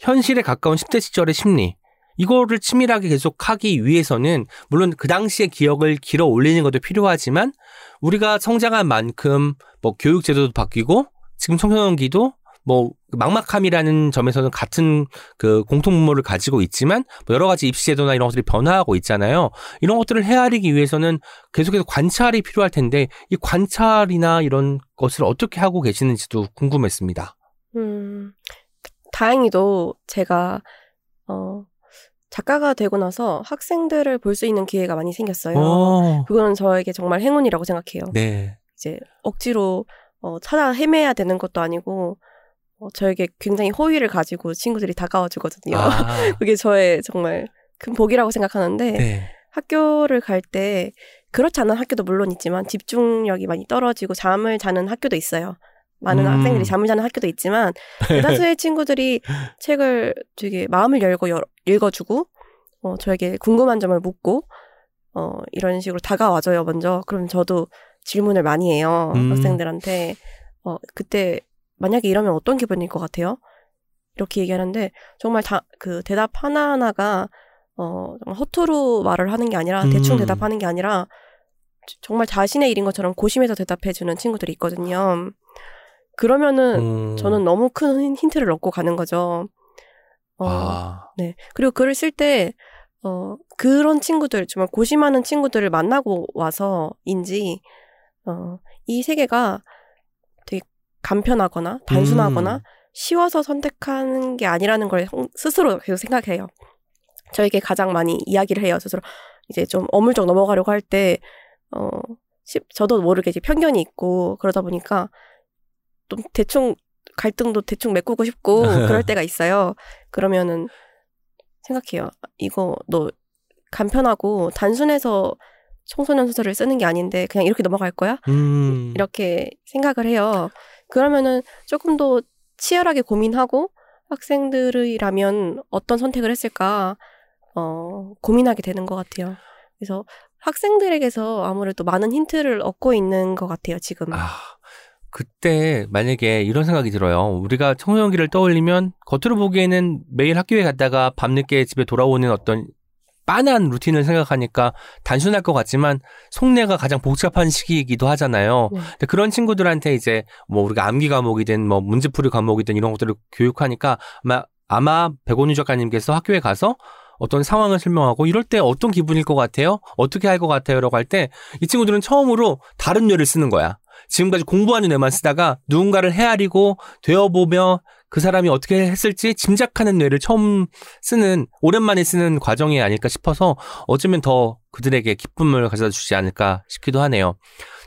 현실에 가까운 10대 시절의 심리, 이거를 치밀하게 계속 하기 위해서는 물론 그 당시의 기억을 길어 올리는 것도 필요하지만 우리가 성장한 만큼 뭐 교육 제도도 바뀌고 지금 청소년기도 뭐 막막함이라는 점에서는 같은 그 공통분모를 가지고 있지만 뭐 여러 가지 입시 제도나 이런 것들이 변화하고 있잖아요. 이런 것들을 헤아리기 위해서는 계속해서 관찰이 필요할 텐데 이 관찰이나 이런 것을 어떻게 하고 계시는지도 궁금했습니다. 음, 다행히도 제가, 어, 작가가 되고 나서 학생들을 볼 수 있는 기회가 많이 생겼어요. 오, 그거는 저에게 정말 행운이라고 생각해요. 네. 이제 억지로 어, 찾아 헤매야 되는 것도 아니고 어, 저에게 굉장히 호의를 가지고 친구들이 다가와 주거든요. 아, 그게 저의 정말 큰 복이라고 생각하는데 네. 학교를 갈 때 그렇지 않은 학교도 물론 있지만 집중력이 많이 떨어지고 잠을 자는 학교도 있어요. 많은 음. 학생들이 잠을 자는 학교도 있지만 대다수의 친구들이 책을 되게 마음을 열고 열- 읽어주고 어, 저에게 궁금한 점을 묻고 어, 이런 식으로 다가와줘요 먼저. 그럼 저도 질문을 많이 해요 음. 학생들한테. 어, 그때 만약에 이러면 어떤 기분일 것 같아요? 이렇게 얘기하는데 정말 다 그 대답 하나 하나가 어 정말 허투루 말을 하는 게 아니라 대충 음. 대답하는 게 아니라 정말 자신의 일인 것처럼 고심해서 대답해 주는 친구들이 있거든요. 그러면은 음. 저는 너무 큰 힌- 힌트를 얻고 가는 거죠. 어, 아, 네. 그리고 글을 쓸 때, 어, 그런 친구들, 정말 고심하는 친구들을 만나고 와서인지, 어, 이 세계가 되게 간편하거나 단순하거나 음. 쉬워서 선택하는 게 아니라는 걸 성- 스스로 계속 생각해요. 저에게 가장 많이 이야기를 해요, 스스로. 이제 좀 어물쩍 넘어가려고 할 때, 어, 시- 저도 모르게 이제 편견이 있고, 그러다 보니까 좀 대충 갈등도 대충 메꾸고 싶고, 그럴 때가 있어요. 그러면은 생각해요. 이거 너 간편하고 단순해서 청소년 소설을 쓰는 게 아닌데 그냥 이렇게 넘어갈 거야? 음. 이렇게 생각을 해요. 그러면은 조금 더 치열하게 고민하고 학생들이라면 어떤 선택을 했을까 어, 고민하게 되는 것 같아요. 그래서 학생들에게서 아무래도 많은 힌트를 얻고 있는 것 같아요. 지금. 아, 그때 만약에 이런 생각이 들어요. 우리가 청소년기를 떠올리면 겉으로 보기에는 매일 학교에 갔다가 밤늦게 집에 돌아오는 어떤 빤한 루틴을 생각하니까 단순할 것 같지만 속내가 가장 복잡한 시기이기도 하잖아요. 네. 근데 그런 친구들한테 이제 뭐 우리가 암기 과목이든 뭐 문제풀이 과목이든 이런 것들을 교육하니까 아마 아마 백원유 작가님께서 학교에 가서 어떤 상황을 설명하고 이럴 때 어떤 기분일 것 같아요? 어떻게 할 것 같아요? 라고 할 때 이 친구들은 처음으로 다른 뇌를 쓰는 거야. 지금까지 공부하는 뇌만 쓰다가 누군가를 헤아리고 되어보며 그 사람이 어떻게 했을지 짐작하는 뇌를 처음 쓰는 오랜만에 쓰는 과정이 아닐까 싶어서 어쩌면 더 그들에게 기쁨을 가져다 주지 않을까 싶기도 하네요.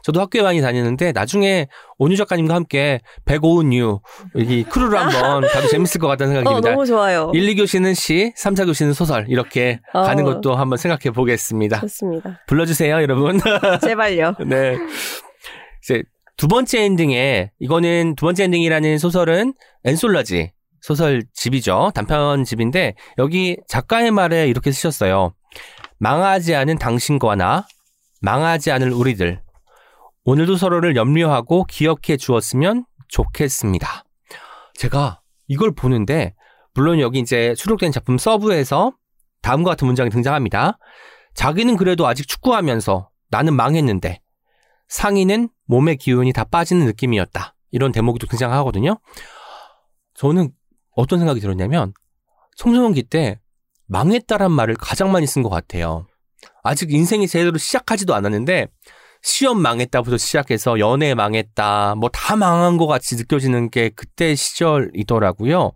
저도 학교에 많이 다니는데 나중에 온유 작가님과 함께 백오은 유 여기 크루를 한번 가도 재밌을 것 같다는 생각이 어, 듭니다. 너무 좋아요. 1, 2교시는 시, 3, 4교시는 소설 이렇게 어. 가는 것도 한번 생각해 보겠습니다. 좋습니다. 불러주세요, 여러분. 제발요. 네. 두 번째 엔딩에 이거는 두 번째 엔딩이라는 소설은 앤솔러지 소설집이죠. 단편집인데 여기 작가의 말에 이렇게 쓰셨어요. 망하지 않은 당신과 나, 망하지 않을 우리들. 오늘도 서로를 염려하고 기억해 주었으면 좋겠습니다. 제가 이걸 보는데 물론 여기 이제 수록된 작품 서브에서 다음과 같은 문장이 등장합니다. 자기는 그래도 아직 축구하면서 나는 망했는데 상의는 몸의 기운이 다 빠지는 느낌이었다. 이런 대목이 또 등장하거든요. 저는 어떤 생각이 들었냐면 송소년기 때 망했다란 말을 가장 많이 쓴 것 같아요. 아직 인생이 제대로 시작하지도 않았는데 시험 망했다부터 시작해서 연애 망했다, 뭐 다 망한 것 같이 느껴지는 게 그때 시절이더라고요.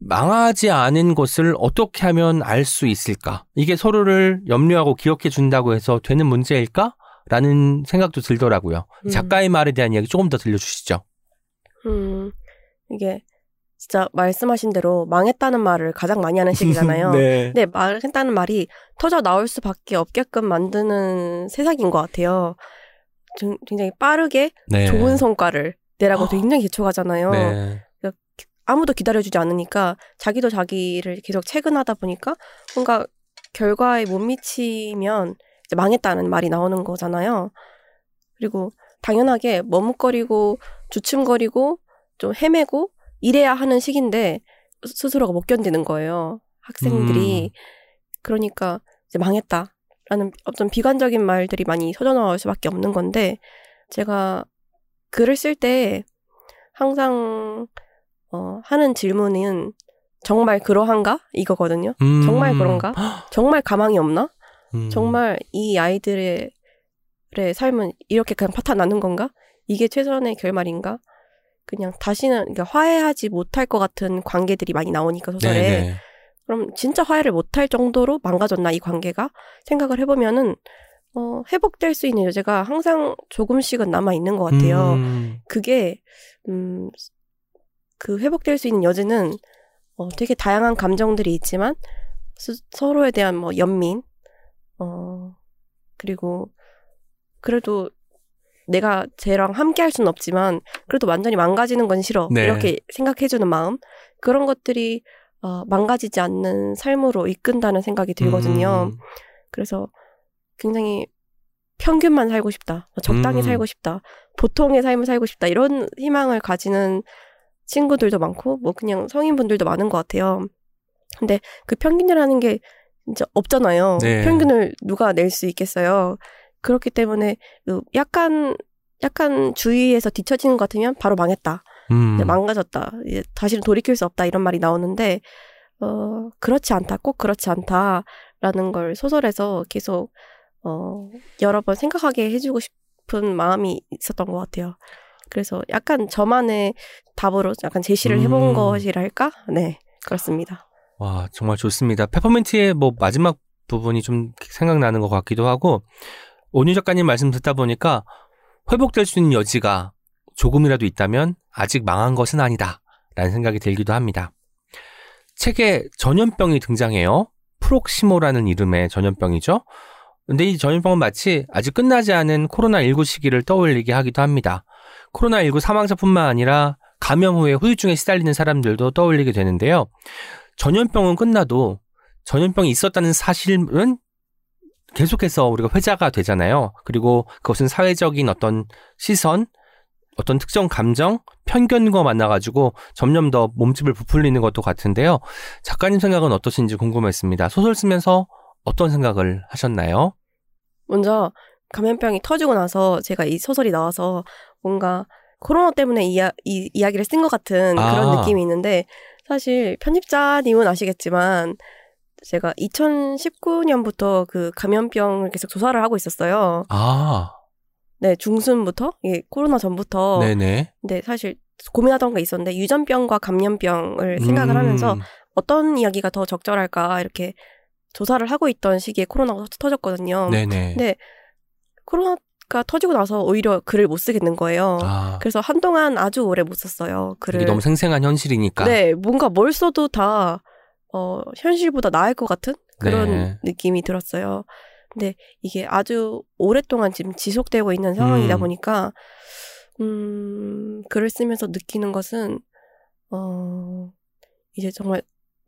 망하지 않은 것을 어떻게 하면 알 수 있을까? 이게 서로를 염려하고 기억해 준다고 해서 되는 문제일까? 라는 생각도 들더라고요. 음. 작가의 말에 대한 이야기 조금 더 들려주시죠. 음, 이게 진짜 말씀하신 대로 망했다는 말을 가장 많이 하는 시기잖아요. 네. 근데 망했다는 말이 터져 나올 수밖에 없게끔 만드는 세상인 것 같아요. 좀 굉장히 빠르게 네. 좋은 성과를 내라고 굉장히 개척하잖아요. 네. 아무도 기다려주지 않으니까 자기도 자기를 계속 체근하다 보니까 뭔가 결과에 못 미치면 망했다는 말이 나오는 거잖아요. 그리고 당연하게 머뭇거리고 주춤거리고 좀 헤매고 이래야 하는 시기인데 스스로가 못 견디는 거예요. 학생들이. 그러니까 이제 망했다라는 어떤 비관적인 말들이 많이 터져 나올 수밖에 없는 건데 제가 글을 쓸 때 항상 어, 하는 질문은 정말 그러한가 이거거든요. 음. 정말 그런가? 정말 가망이 없나? 음. 정말 이 아이들의 의 삶은 이렇게 그냥 파탄 나는 건가? 이게 최선의 결말인가? 그냥 다시는 그러니까 화해하지 못할 것 같은 관계들이 많이 나오니까 소설에 네네. 그럼 진짜 화해를 못할 정도로 망가졌나 이 관계가 생각을 해보면은 어, 회복될 수 있는 여지가 항상 조금씩은 남아 있는 것 같아요. 음. 그게 음, 그 회복될 수 있는 여지는 어, 되게 다양한 감정들이 있지만 스- 서로에 대한 뭐 연민, 어 그리고 그래도 내가 쟤랑 함께 할 수는 없지만 그래도 완전히 망가지는 건 싫어 네. 이렇게 생각해주는 마음 그런 것들이 어, 망가지지 않는 삶으로 이끈다는 생각이 들거든요. 음. 그래서 굉장히 평균만 살고 싶다. 뭐 적당히 음. 살고 싶다. 보통의 삶을 살고 싶다. 이런 희망을 가지는 친구들도 많고, 뭐 그냥 성인분들도 많은 것 같아요. 근데 그 평균이라는 게 진짜 없잖아요. 네. 평균을 누가 낼 수 있겠어요. 그렇기 때문에 그 약간, 약간 주위에서 뒤처지는 것 같으면 바로 망했다. 음. 이제 망가졌다. 이제 다시는 돌이킬 수 없다. 이런 말이 나오는데, 어, 그렇지 않다. 꼭 그렇지 않다라는 걸 소설에서 계속, 어, 여러 번 생각하게 해 주고 싶은 마음이 있었던 것 같아요. 그래서 약간 저만의 답으로 약간 제시를 해본 음. 것이랄까? 네, 그렇습니다. 와, 정말 좋습니다. 페퍼민트의 뭐 마지막 부분이 좀 생각나는 것 같기도 하고, 온유 작가님 말씀 듣다 보니까 회복될 수 있는 여지가 조금이라도 있다면 아직 망한 것은 아니다. 라는 생각이 들기도 합니다. 책에 전염병이 등장해요. 프록시모라는 이름의 전염병이죠. 근데 이 전염병은 마치 아직 끝나지 않은 코로나19 시기를 떠올리게 하기도 합니다. 코로나19 사망자뿐만 아니라 감염 후에 후유증에 시달리는 사람들도 떠올리게 되는데요. 전염병은 끝나도 전염병이 있었다는 사실은 계속해서 우리가 회자가 되잖아요. 그리고 그것은 사회적인 어떤 시선, 어떤 특정 감정, 편견과 만나가지고 점점 더 몸집을 부풀리는 것도 같은데요. 작가님 생각은 어떠신지 궁금했습니다. 소설 쓰면서 어떤 생각을 하셨나요? 먼저 감염병이 터지고 나서 제가 이 소설이 나와서 뭔가 코로나 때문에 이야, 이 이야기를 쓴 것 같은 그런 아. 느낌이 있는데 사실 편집자님은 아시겠지만 제가 2019년부터 그 감염병을 계속 조사를 하고 있었어요. 아, 네, 중순부터, 예, 코로나 전부터. 네네. 근데 사실 고민하던 게 있었는데, 유전병과 감염병을 생각을 음, 하면서 어떤 이야기가 더 적절할까, 이렇게 조사를 하고 있던 시기에 코로나가 터졌거든요. 네네. 근데 코로나 가 터지고 나서 오히려 글을 못 쓰겠는 거예요. 아, 그래서 한동안 아주 오래 못 썼어요. 글을. 이게 너무 생생한 현실이니까. 네, 뭔가 뭘 써도 다, 어, 현실보다 나을 것 같은 그런 네. 느낌이 들었어요. 근데 이게 아주 오랫동안 지금 지속되고 있는 상황이다 음. 보니까, 음, 글을 쓰면서 느끼는 것은, 어, 이제 정말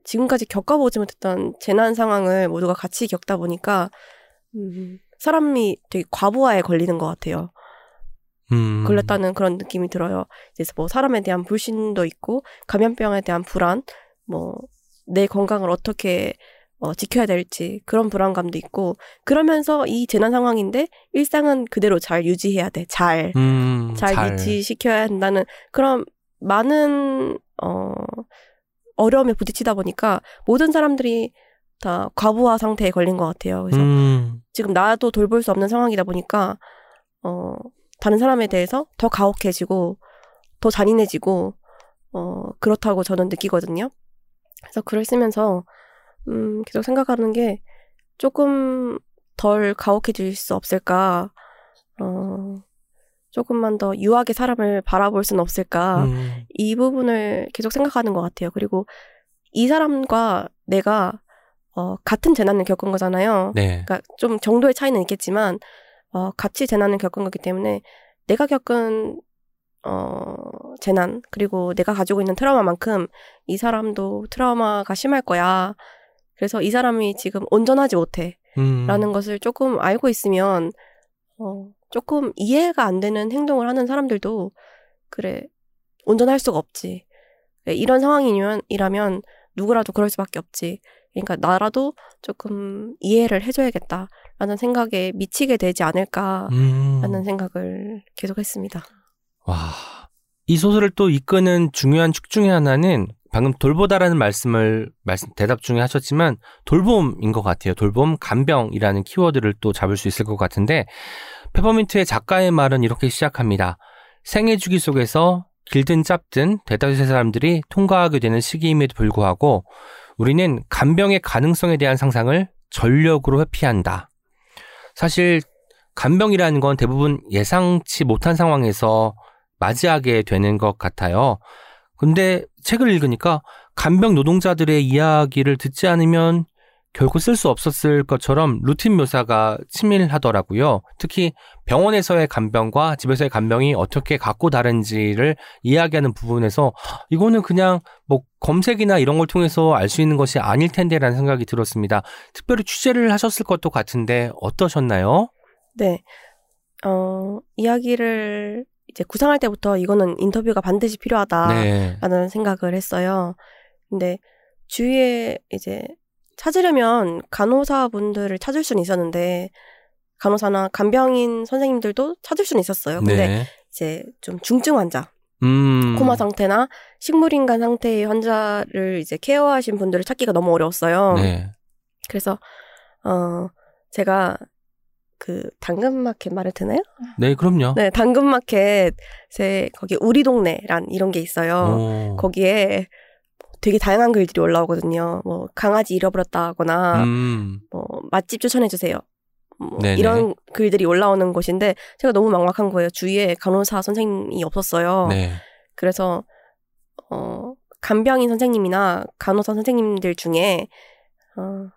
지금까지 겪어보지 못했던 재난 상황을 모두가 같이 겪다 보니까, 음, 사람이 되게 과부하에 걸리는 것 같아요. 음. 걸렸다는 그런 느낌이 들어요. 그래서 뭐 사람에 대한 불신도 있고 감염병에 대한 불안, 뭐 내 건강을 어떻게 어, 지켜야 될지 그런 불안감도 있고 그러면서 이 재난 상황인데 일상은 그대로 잘 유지해야 돼. 잘. 음, 잘, 유지시켜야 한다는 그런 많은 어 어려움에 부딪히다 보니까 모든 사람들이 다 과부하 상태에 걸린 것 같아요. 그래서 음, 지금 나도 돌볼 수 없는 상황이다 보니까 어 다른 사람에 대해서 더 가혹해지고 더 잔인해지고 어 그렇다고 저는 느끼거든요. 그래서 글을 쓰면서 음 계속 생각하는 게 조금 덜 가혹해질 수 없을까? 어 조금만 더 유하게 사람을 바라볼 수는 없을까? 음, 이 부분을 계속 생각하는 것 같아요. 그리고 이 사람과 내가 어, 같은 재난을 겪은 거잖아요. 네. 그러니까 좀 정도의 차이는 있겠지만 어, 같이 재난을 겪은 거기 때문에 내가 겪은 어, 재난 그리고 내가 가지고 있는 트라우마만큼 이 사람도 트라우마가 심할 거야. 그래서 이 사람이 지금 온전하지 못해. 음, 라는 것을 조금 알고 있으면 어, 조금 이해가 안 되는 행동을 하는 사람들도 그래 온전할 수가 없지. 그래, 이런 상황이면 이라면 누구라도 그럴 수밖에 없지. 그러니까 나라도 조금 이해를 해줘야겠다라는 생각에 미치게 되지 않을까라는 음. 생각을 계속했습니다. 와. 이 소설을 또 이끄는 중요한 축 중에 하나는 방금 돌보다라는 말씀을 말씀 대답 중에 하셨지만 돌봄인 것 같아요. 돌봄 간병이라는 키워드를 또 잡을 수 있을 것 같은데 페퍼민트의 작가의 말은 이렇게 시작합니다. 생애 주기 속에서 길든 짧든 대다수의 사람들이 통과하게 되는 시기임에도 불구하고 우리는 간병의 가능성에 대한 상상을 전력으로 회피한다. 사실 간병이라는 건 대부분 예상치 못한 상황에서 맞이하게 되는 것 같아요. 근데 책을 읽으니까 간병 노동자들의 이야기를 듣지 않으면 결코 쓸 수 없었을 것처럼 루틴 묘사가 치밀하더라고요. 특히 병원에서의 간병과 집에서의 간병이 어떻게 갖고 다른지를 이야기하는 부분에서 이거는 그냥 뭐 검색이나 이런 걸 통해서 알 수 있는 것이 아닐 텐데라는 생각이 들었습니다. 특별히 취재를 하셨을 것도 같은데 어떠셨나요? 네, 어, 이야기를 이제 구상할 때부터 이거는 인터뷰가 반드시 필요하다라는 네. 생각을 했어요. 근데 주위에 이제 찾으려면 간호사분들을 찾을 수는 있었는데 간호사나 간병인 선생님들도 찾을 수는 있었어요. 근데 네. 이제 좀 중증 환자, 음. 코마 상태나 식물인간 상태의 환자를 이제 케어하신 분들을 찾기가 너무 어려웠어요. 네. 그래서 어 제가 그 당근마켓 말을 되나요? 네, 그럼요. 네, 당근마켓에 거기 우리 동네란 이런 게 있어요. 오. 거기에 되게 다양한 글들이 올라오거든요. 뭐 강아지 잃어버렸다거나 음. 뭐 맛집 추천해 주세요. 뭐. 이런 글들이 올라오는 곳인데 제가 너무 막막한 거예요. 주위에 간호사 선생님이 없었어요. 네. 그래서 어 간병인 선생님이나 간호사 선생님들 중에 어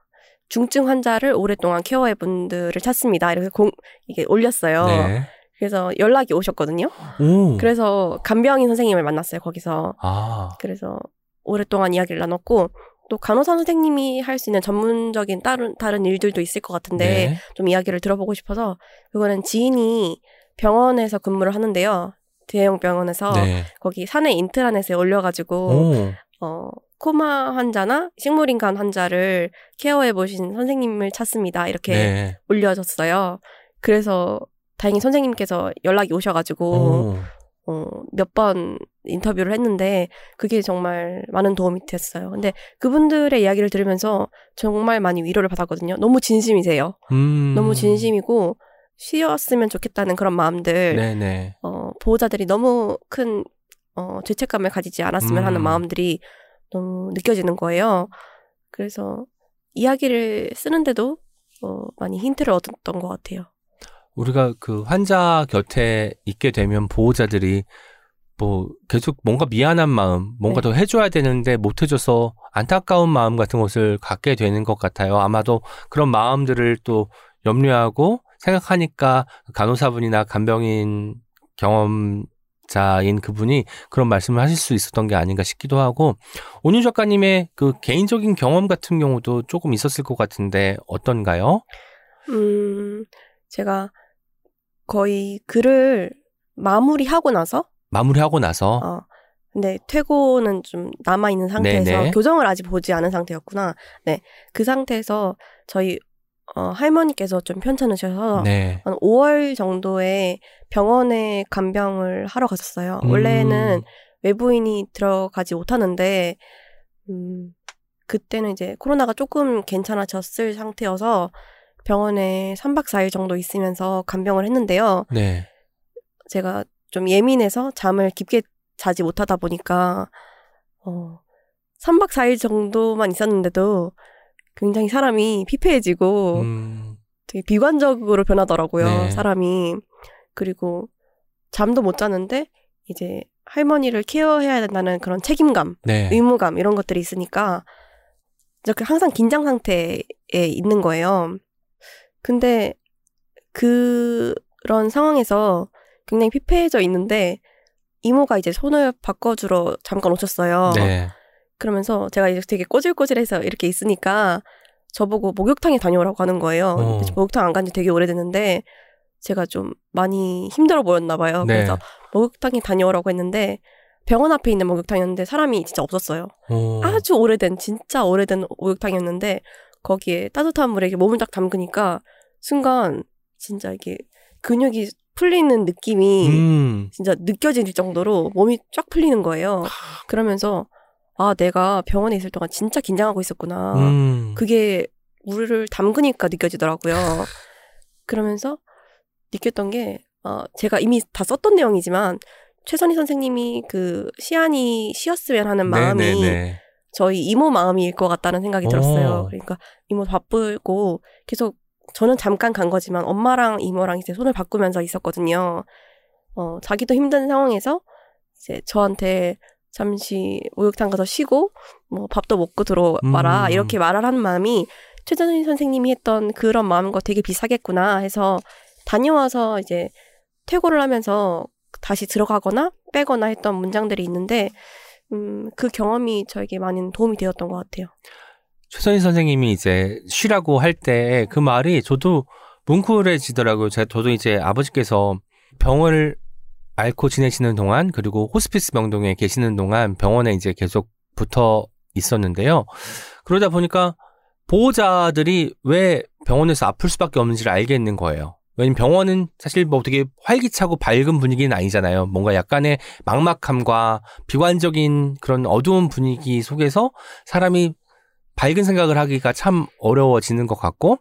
중증 환자를 오랫동안 케어해 분들을 찾습니다. 이렇게 공 이게 올렸어요. 네. 그래서 연락이 오셨거든요. 오. 그래서 간병인 선생님을 만났어요. 거기서. 아. 그래서 오랫동안 이야기를 나눴고 또 간호사 선생님이 할 수 있는 전문적인 다른 다른 일들도 있을 것 같은데 네. 좀 이야기를 들어보고 싶어서 그거는 지인이 병원에서 근무를 하는데요. 대형 병원에서 네. 거기 사내 인트라넷에 올려가지고 오. 어 코마 환자나 식물인간 환자를 케어해 보신 선생님을 찾습니다. 이렇게 네. 올려졌어요. 그래서 다행히 선생님께서 연락이 오셔가지고 오. 어, 몇 번 인터뷰를 했는데 그게 정말 많은 도움이 됐어요. 근데 그분들의 이야기를 들으면서 정말 많이 위로를 받았거든요. 너무 진심이세요. 음. 너무 진심이고 쉬었으면 좋겠다는 그런 마음들, 네네. 어, 보호자들이 너무 큰 어, 죄책감을 가지지 않았으면 하는 음. 마음들이 너무 느껴지는 거예요. 그래서 이야기를 쓰는데도 어, 많이 힌트를 얻었던 것 같아요. 우리가 그 환자 곁에 있게 되면 보호자들이 뭐 계속 뭔가 미안한 마음, 뭔가 네. 더 해줘야 되는데 못 해줘서 안타까운 마음 같은 것을 갖게 되는 것 같아요. 아마도 그런 마음들을 또 염려하고 생각하니까 간호사분이나 간병인 경험자인 그분이 그런 말씀을 하실 수 있었던 게 아닌가 싶기도 하고 온유 작가님의 그 개인적인 경험 같은 경우도 조금 있었을 것 같은데 어떤가요? 음, 제가 거의 글을 마무리하고 나서 마무리하고 나서 어, 근데 퇴고는 좀 남아 있는 상태에서 네네. 교정을 아직 보지 않은 상태였구나. 네. 그 상태에서 저희 어, 할머니께서 좀 편찮으셔서 네. 한 5월 정도에 병원에 간병을 하러 갔었어요. 음. 원래는 외부인이 들어가지 못하는데, 음, 그때는 이제 코로나가 조금 괜찮아졌을 상태여서 병원에 3박 4일 정도 있으면서 간병을 했는데요. 네. 제가 좀 예민해서 잠을 깊게 자지 못하다 보니까, 어, 3박 4일 정도만 있었는데도 굉장히 사람이 피폐해지고 음, 되게 비관적으로 변하더라고요, 네. 사람이. 그리고 잠도 못 자는데 이제 할머니를 케어해야 된다는 그런 책임감, 네. 의무감 이런 것들이 있으니까 이렇게 항상 긴장 상태에 있는 거예요. 근데 그런 상황에서 굉장히 피폐해져 있는데 이모가 이제 손을 바꿔주러 잠깐 오셨어요. 네. 그러면서 제가 이제 되게 꼬질꼬질해서 이렇게 있으니까 저보고 목욕탕에 다녀오라고 하는 거예요. 어. 목욕탕 안 간 지 되게 오래됐는데 제가 좀 많이 힘들어 보였나 봐요. 네. 그래서 목욕탕에 다녀오라고 했는데 병원 앞에 있는 목욕탕이었는데 사람이 진짜 없었어요. 어. 아주 오래된 진짜 오래된 목욕탕이었는데 거기에 따뜻한 물에 이렇게 몸을 딱 담그니까 순간 진짜 이게 근육이 풀리는 느낌이 음. 진짜 느껴질 정도로 몸이 쫙 풀리는 거예요. 그러면서 아 내가 병원에 있을 동안 진짜 긴장하고 있었구나. 음. 그게 물을 담그니까 느껴지더라고요. 그러면서 느꼈던 게 어, 제가 이미 다 썼던 내용이지만 최선희 선생님이 그 시안이 쉬었으면 하는 마음이 네네네. 저희 이모 마음일 것 같다는 생각이 오. 들었어요. 그러니까 이모 바쁘고 계속 저는 잠깐 간 거지만 엄마랑 이모랑 이제 손을 바꾸면서 있었거든요. 어, 자기도 힘든 상황에서 이제 저한테 잠시 목욕탕 가서 쉬고 뭐 밥도 먹고 들어와라 음. 이렇게 말을 하는 마음이 최전희 선생님이 했던 그런 마음과 되게 비슷하겠구나 해서 다녀와서 이제 퇴고를 하면서 다시 들어가거나 빼거나 했던 문장들이 있는데 음, 그 경험이 저에게 많은 도움이 되었던 것 같아요. 최선희 선생님이 이제 쉬라고 할 때 그 말이 저도 뭉클해지더라고요. 제가 저도 이제 아버지께서 병원을 앓고 지내시는 동안 그리고 호스피스 병동에 계시는 동안 병원에 이제 계속 붙어 있었는데요. 그러다 보니까 보호자들이 왜 병원에서 아플 수밖에 없는지를 알겠는 거예요. 왜냐면 병원은 사실 뭐 되게 활기차고 밝은 분위기는 아니잖아요. 뭔가 약간의 막막함과 비관적인 그런 어두운 분위기 속에서 사람이 밝은 생각을 하기가 참 어려워지는 것 같고,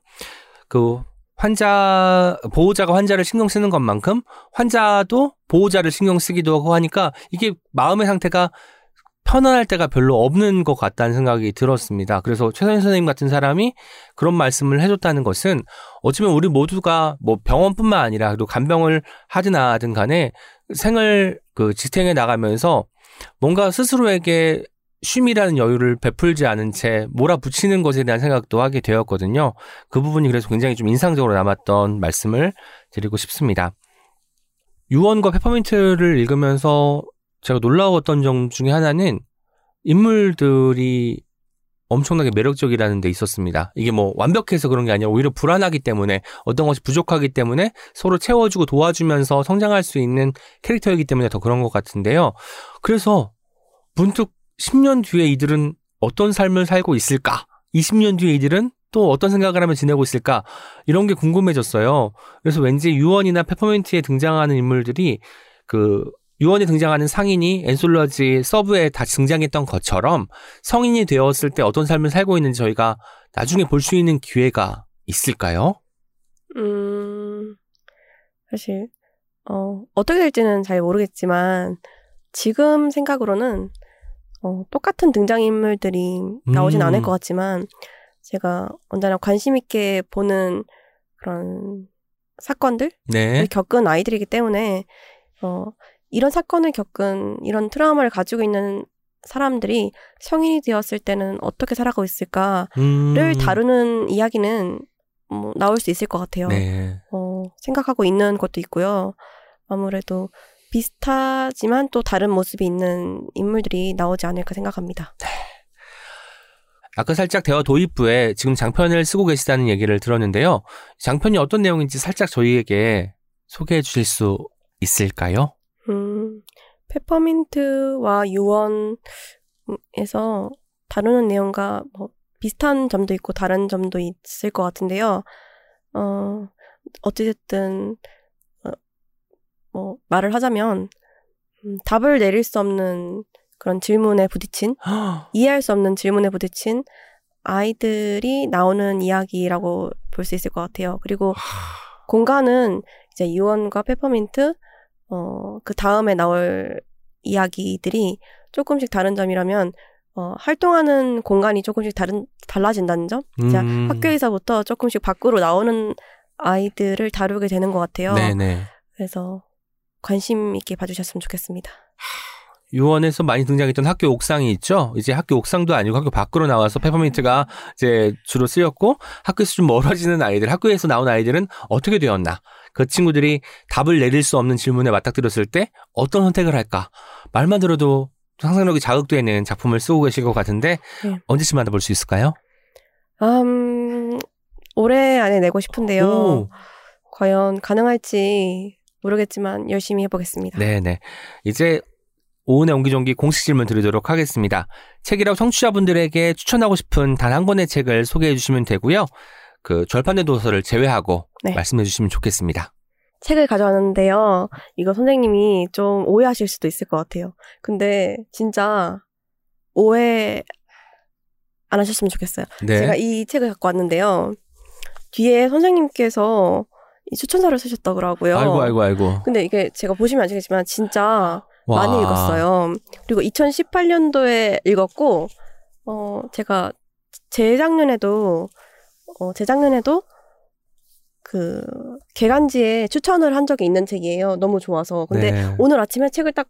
그 환자, 보호자가 환자를 신경 쓰는 것만큼 환자도 보호자를 신경 쓰기도 하고 하니까 이게 마음의 상태가 편안할 때가 별로 없는 것 같다는 생각이 들었습니다. 그래서 최선희 선생님 같은 사람이 그런 말씀을 해줬다는 것은 어쩌면 우리 모두가 뭐 병원뿐만 아니라 그리고 간병을 하든 하든 간에 생을 그 지탱해 나가면서 뭔가 스스로에게 쉼이라는 여유를 베풀지 않은 채 몰아붙이는 것에 대한 생각도 하게 되었거든요. 그 부분이 그래서 굉장히 좀 인상적으로 남았던 말씀을 드리고 싶습니다. 유언과 페퍼민트를 읽으면서 제가 놀라웠던 점 중에 하나는 인물들이 엄청나게 매력적이라는 데 있었습니다. 이게 뭐 완벽해서 그런 게 아니라 오히려 불안하기 때문에 어떤 것이 부족하기 때문에 서로 채워주고 도와주면서 성장할 수 있는 캐릭터이기 때문에 더 그런 것 같은데요. 그래서 문득 10년 뒤에 이들은 어떤 삶을 살고 있을까? 20년 뒤에 이들은 또 어떤 생각을 하며 지내고 있을까? 이런 게 궁금해졌어요. 그래서 왠지 유언이나 페퍼민트에 등장하는 인물들이 그 유언에 등장하는 상인이 엔솔러지 서브에 다 등장했던 것처럼 성인이 되었을 때 어떤 삶을 살고 있는지 저희가 나중에 볼 수 있는 기회가 있을까요? 음, 사실 어, 어떻게 될지는 잘 모르겠지만 지금 생각으로는 어, 똑같은 등장인물들이 나오진 음. 않을 것 같지만 제가 언제나 관심 있게 보는 그런 사건들 네. 겪은 아이들이기 때문에 어, 이런 사건을 겪은 이런 트라우마를 가지고 있는 사람들이 성인이 되었을 때는 어떻게 살아가고 있을까를 음. 다루는 이야기는 뭐 나올 수 있을 것 같아요. 네. 어, 생각하고 있는 것도 있고요. 아무래도 비슷하지만 또 다른 모습이 있는 인물들이 나오지 않을까 생각합니다. 아까 살짝 대화 도입부에 지금 장편을 쓰고 계시다는 얘기를 들었는데요. 장편이 어떤 내용인지 살짝 저희에게 소개해 주실 수 있을까요? 음, 페퍼민트와 유언에서 다루는 내용과 뭐 비슷한 점도 있고 다른 점도 있을 것 같은데요. 어, 어찌됐든, 어, 뭐, 말을 하자면, 음, 답을 내릴 수 없는 그런 질문에 부딪힌, 이해할 수 없는 질문에 부딪힌 아이들이 나오는 이야기라고 볼 수 있을 것 같아요. 그리고 공간은 이제 유언과 페퍼민트, 어, 그 다음에 나올 이야기들이 조금씩 다른 점이라면, 어, 활동하는 공간이 조금씩 다른, 달라진다는 점? 자, 음. 학교에서부터 조금씩 밖으로 나오는 아이들을 다루게 되는 것 같아요. 네네. 그래서 관심 있게 봐주셨으면 좋겠습니다. 유원에서 많이 등장했던 학교 옥상이 있죠. 이제 학교 옥상도 아니고 학교 밖으로 나와서 페퍼민트가 이제 주로 쓰였고 학교에서 좀 멀어지는 아이들, 학교에서 나온 아이들은 어떻게 되었나? 그 친구들이 답을 내릴 수 없는 질문에 맞닥뜨렸을 때 어떤 선택을 할까? 말만 들어도 상상력이 자극되는 작품을 쓰고 계실 것 같은데 네. 언제쯤 만나볼 수 있을까요? 음, 올해 안에 내고 싶은데요. 오. 과연 가능할지 모르겠지만 열심히 해보겠습니다. 네네. 이제 오은의 옹기종기 공식 질문 드리도록 하겠습니다. 책이라고 청취자분들에게 추천하고 싶은 단 한 권의 책을 소개해 주시면 되고요. 그 절판된 도서를 제외하고 네. 말씀해 주시면 좋겠습니다. 책을 가져왔는데요. 이거 선생님이 좀 오해하실 수도 있을 것 같아요. 근데 진짜 오해 안 하셨으면 좋겠어요. 네. 제가 이 책을 갖고 왔는데요. 뒤에 선생님께서 이 추천사를 쓰셨더라고요. 아이고 아이고 아이고. 근데 이게 제가 보시면 아시겠지만 진짜 와. 많이 읽었어요. 그리고 2018년도에 읽었고, 어, 제가 재작년에도, 어, 재작년에도 그, 개간지에 추천을 한 적이 있는 책이에요. 너무 좋아서. 근데 네. 오늘 아침에 책을 딱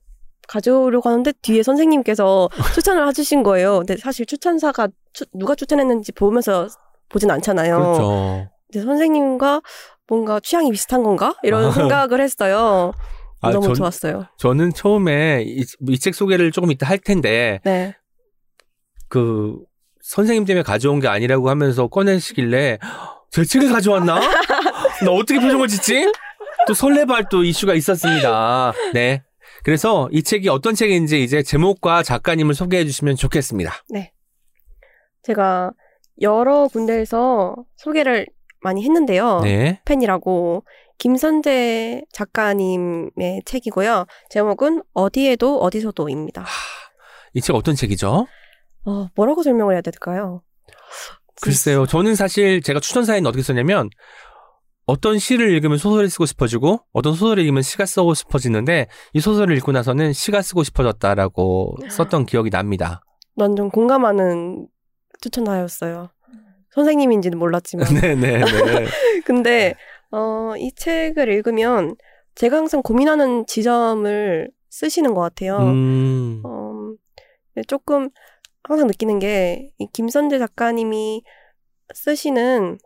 가져오려고 하는데 뒤에 선생님께서 추천을 해주신 거예요. 근데 사실 추천사가 추- 누가 추천했는지 보면서 보진 않잖아요. 그렇죠. 근데 선생님과 뭔가 취향이 비슷한 건가? 이런 아. 생각을 했어요. 아, 너무 전- 좋았어요. 저는 처음에 이 책 소개를 조금 이따 할 텐데 네. 그 선생님 때문에 가져온 게 아니라고 하면서 꺼내시길래 제 책을 가져왔나? 나 어떻게 표정을 짓지? 또 설레발 또 이슈가 있었습니다. 네. 그래서 이 책이 어떤 책인지 이제 제목과 작가님을 소개해 주시면 좋겠습니다. 제가 여러 군데에서 소개를 많이 했는데요. 네. 팬이라고 김선재 작가님의 책이고요. 제목은 어디에도 어디서도입니다. 이 책 어떤 책이죠? 어, 뭐라고 설명을 해야 될까요? 글쎄요. 저는 사실 제가 추천사에는 어떻게 썼냐면 어떤 시를 읽으면 소설을 쓰고 싶어지고 어떤 소설을 읽으면 시가 쓰고 싶어지는데 이 소설을 읽고 나서는 시가 쓰고 싶어졌다라고 썼던 기억이 납니다. 완전 공감하는 추천하였어요. 선생님인지는 몰랐지만. 네네네. 근데 어, 이 책을 읽으면 제가 항상 고민하는 지점을 쓰시는 것 같아요. 음. 어, 근데 조금 항상 느끼는 게 이 김선재 작가님이 쓰시는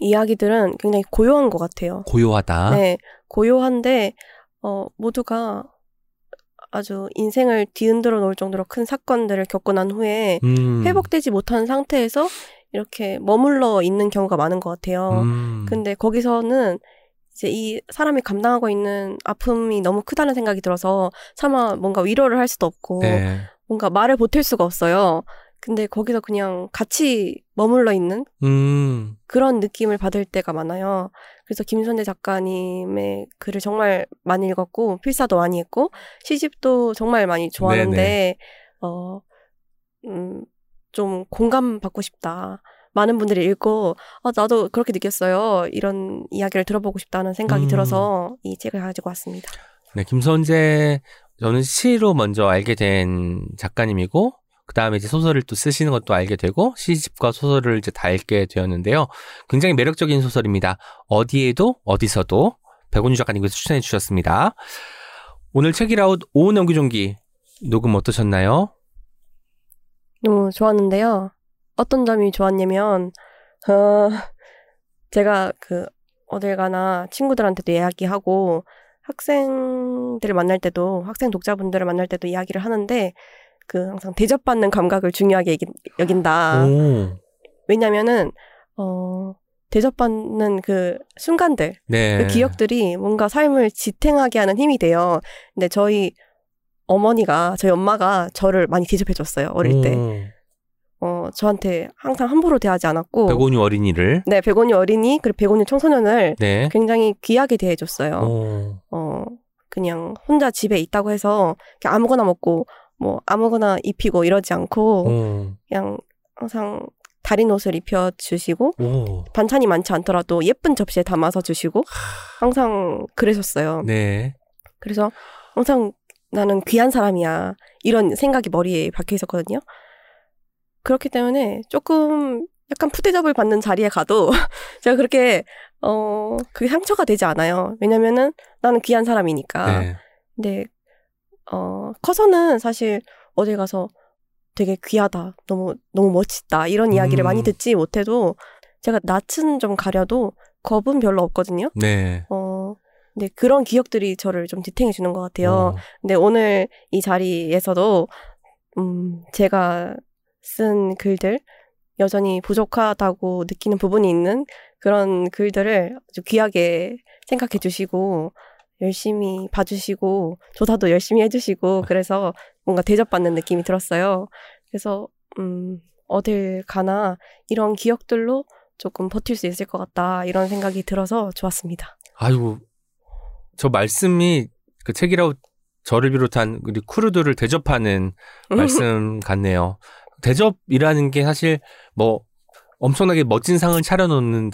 이야기들은 굉장히 고요한 것 같아요. 고요하다. 네, 고요한데 어, 모두가 아주 인생을 뒤흔들어 놓을 정도로 큰 사건들을 겪고 난 후에 음. 회복되지 못한 상태에서 이렇게 머물러 있는 경우가 많은 것 같아요. 음. 근데 거기서는 이제 이 사람이 감당하고 있는 아픔이 너무 크다는 생각이 들어서 차마 뭔가 위로를 할 수도 없고 네. 뭔가 말을 보탤 수가 없어요. 근데 거기서 그냥 같이 머물러 있는 음. 그런 느낌을 받을 때가 많아요. 그래서 김선재 작가님의 글을 정말 많이 읽었고 필사도 많이 했고 시집도 정말 많이 좋아하는데 네네. 어, 음, 좀 공감 받고 싶다. 많은 분들이 읽고 아, 나도 그렇게 느꼈어요. 이런 이야기를 들어보고 싶다는 생각이 음. 들어서 이 책을 가지고 왔습니다. 네, 김선재 저는 시로 먼저 알게 된 작가님이고 그 다음에 이제 소설을 또 쓰시는 것도 알게 되고 시집과 소설을 이제 다 읽게 되었는데요. 굉장히 매력적인 소설입니다. 어디에도 어디서도 백운유 작가님께서 추천해 주셨습니다. 오늘 책이라웃 오은 연기종기 녹음 어떠셨나요? 너무 좋았는데요. 어떤 점이 좋았냐면 어, 제가 그 어딜 가나 친구들한테도 이야기하고 학생 들을 만날 때도 학생 독자분들을 만날 때도 이야기를 하는데 그 항상 대접받는 감각을 중요하게 여긴- 여긴다. 오, 왜냐면은 어 대접받는 그 순간들, 네. 그 기억들이 뭔가 삶을 지탱하게 하는 힘이 돼요. 근데 저희 어머니가 저희 엄마가 저를 많이 대접해 줬어요 어릴 때. 어 저한테 항상 함부로 대하지 않았고. 백운유 어린이를 네, 백원이 어린이 그리고 백원이 청소년을 네. 굉장히 귀하게 대해줬어요. 오, 어 그냥 혼자 집에 있다고 해서 그냥 아무거나 먹고 뭐 아무거나 입히고 이러지 않고 오, 그냥 항상 다린 옷을 입혀주시고 오. 반찬이 많지 않더라도 예쁜 접시에 담아서 주시고 항상 그러셨어요. 네. 그래서 항상 나는 귀한 사람이야 이런 생각이 머리에 박혀 있었거든요. 그렇기 때문에 조금 약간 푸대접을 받는 자리에 가도 제가 그렇게 어 그게 상처가 되지 않아요. 왜냐면은 나는 귀한 사람이니까. 네. 근데 어 커서는 사실 어디 가서 되게 귀하다, 너무 너무 멋지다 이런 이야기를 음. 많이 듣지 못해도 제가 낯은 좀 가려도 겁은 별로 없거든요. 네. 어 근데 그런 기억들이 저를 좀 지탱해 주는 것 같아요. 어, 근데 오늘 이 자리에서도 음 제가 쓴 글들 여전히 부족하다고 느끼는 부분이 있는 그런 글들을 아주 귀하게 생각해 주시고 열심히 봐주시고 조사도 열심히 해주시고 그래서 뭔가 대접받는 느낌이 들었어요. 그래서 음 어딜 가나 이런 기억들로 조금 버틸 수 있을 것 같다 이런 생각이 들어서 좋았습니다. 아이고, 저 말씀이 그 책이라웃 저를 비롯한 우리 크루들을 대접하는 말씀 같네요. 대접이라는 게 사실 뭐 엄청나게 멋진 상을 차려놓는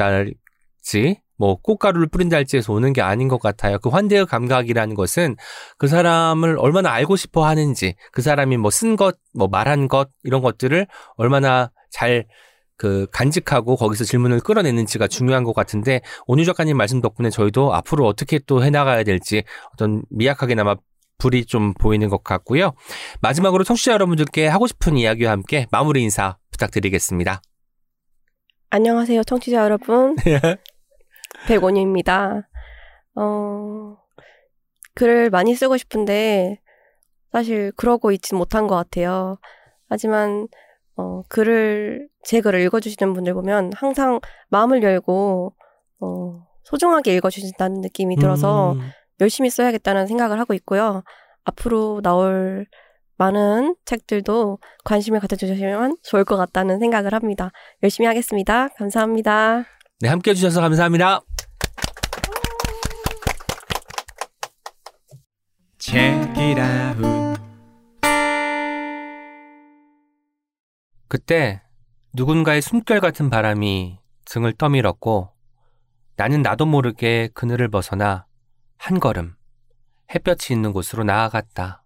달지 뭐 꽃가루를 뿌린다 할지에서 오는 게 아닌 것 같아요. 그 환대의 감각이라는 것은 그 사람을 얼마나 알고 싶어 하는지 그 사람이 뭐 쓴 것, 뭐 말한 것 이런 것들을 얼마나 잘 그 간직하고 거기서 질문을 끌어내는지가 중요한 것 같은데 온유 작가님 말씀 덕분에 저희도 앞으로 어떻게 또 해나가야 될지 어떤 미약하게나마 불이 좀 보이는 것 같고요. 마지막으로 청취자 여러분들께 하고 싶은 이야기와 함께 마무리 인사 부탁드리겠습니다. 안녕하세요, 청취자 여러분. 백원유입니다. 어, 글을 많이 쓰고 싶은데, 사실 그러고 있진 못한 것 같아요. 하지만, 어, 글을, 제 글을 읽어주시는 분들 보면 항상 마음을 열고, 어, 소중하게 읽어주신다는 느낌이 들어서 음, 열심히 써야겠다는 생각을 하고 있고요. 앞으로 나올 많은 책들도 관심을 가져주시면 좋을 것 같다는 생각을 합니다. 열심히 하겠습니다. 감사합니다. 네, 함께 해주셔서 감사합니다. 그때 누군가의 숨결 같은 바람이 등을 떠밀었고 나는 나도 모르게 그늘을 벗어나 한 걸음 햇볕이 있는 곳으로 나아갔다.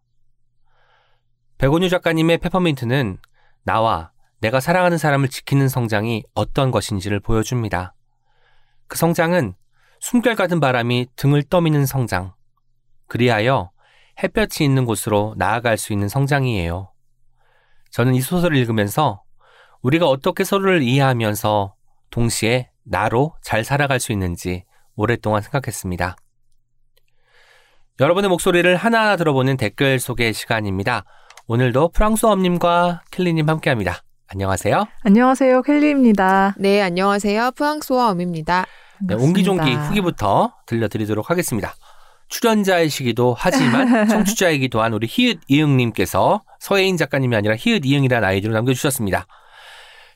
백온유 작가님의 페퍼민트는 나와 내가 사랑하는 사람을 지키는 성장이 어떤 것인지를 보여줍니다. 그 성장은 숨결 같은 바람이 등을 떠미는 성장. 그리하여 햇볕이 있는 곳으로 나아갈 수 있는 성장이에요. 저는 이 소설을 읽으면서 우리가 어떻게 서로를 이해하면서 동시에 나로 잘 살아갈 수 있는지 오랫동안 생각했습니다. 여러분의 목소리를 하나하나 들어보는 댓글 소개 시간입니다. 오늘도 프랑스어님과 켈리님 함께합니다. 안녕하세요. 안녕하세요, 켈리입니다. 네, 안녕하세요. 프랑스와 엄입니다. 네. 옹기종기 후기부터 들려드리도록 하겠습니다. 출연자이시기도 하지만 청취자이기도 한 우리 히읗 이응님께서 서해인 작가님이 아니라 히읗 이응이라는 아이디로 남겨주셨습니다.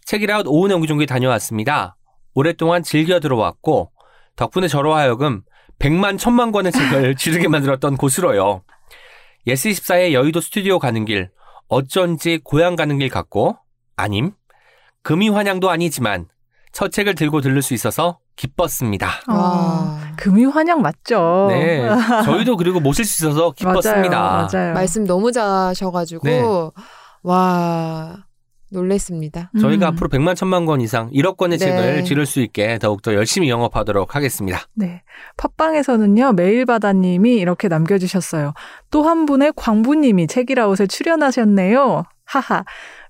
책읽아웃 오은의 옹기종기 다녀왔습니다. 오랫동안 즐겨 들어왔고 덕분에 저로 하여금 100만 천만 권의 책을 지르게 만들었던 곳으로요. 예스24의 여의도 스튜디오 가는 길 어쩐지 고향 가는 길 같고 아님 금의환향도 아니지만 첫 책을 들고 들를 수 있어서 기뻤습니다. 어, 와. 금이 환영 맞죠? 네. 저희도 그리고 모실 수 있어서 기뻤습니다. 맞아요. 맞아요. 말씀 너무 잘하셔가지고 네. 와 놀랬습니다. 저희가 음. 앞으로 100만 천만 권 이상 1억 권의 네. 책을 지를 수 있게 더욱더 열심히 영업하도록 하겠습니다. 네. 팟빵에서는요, 메일바다님이 이렇게 남겨주셨어요. 또 한 분의 광부님이 책이라웃에 출연하셨네요. 하하.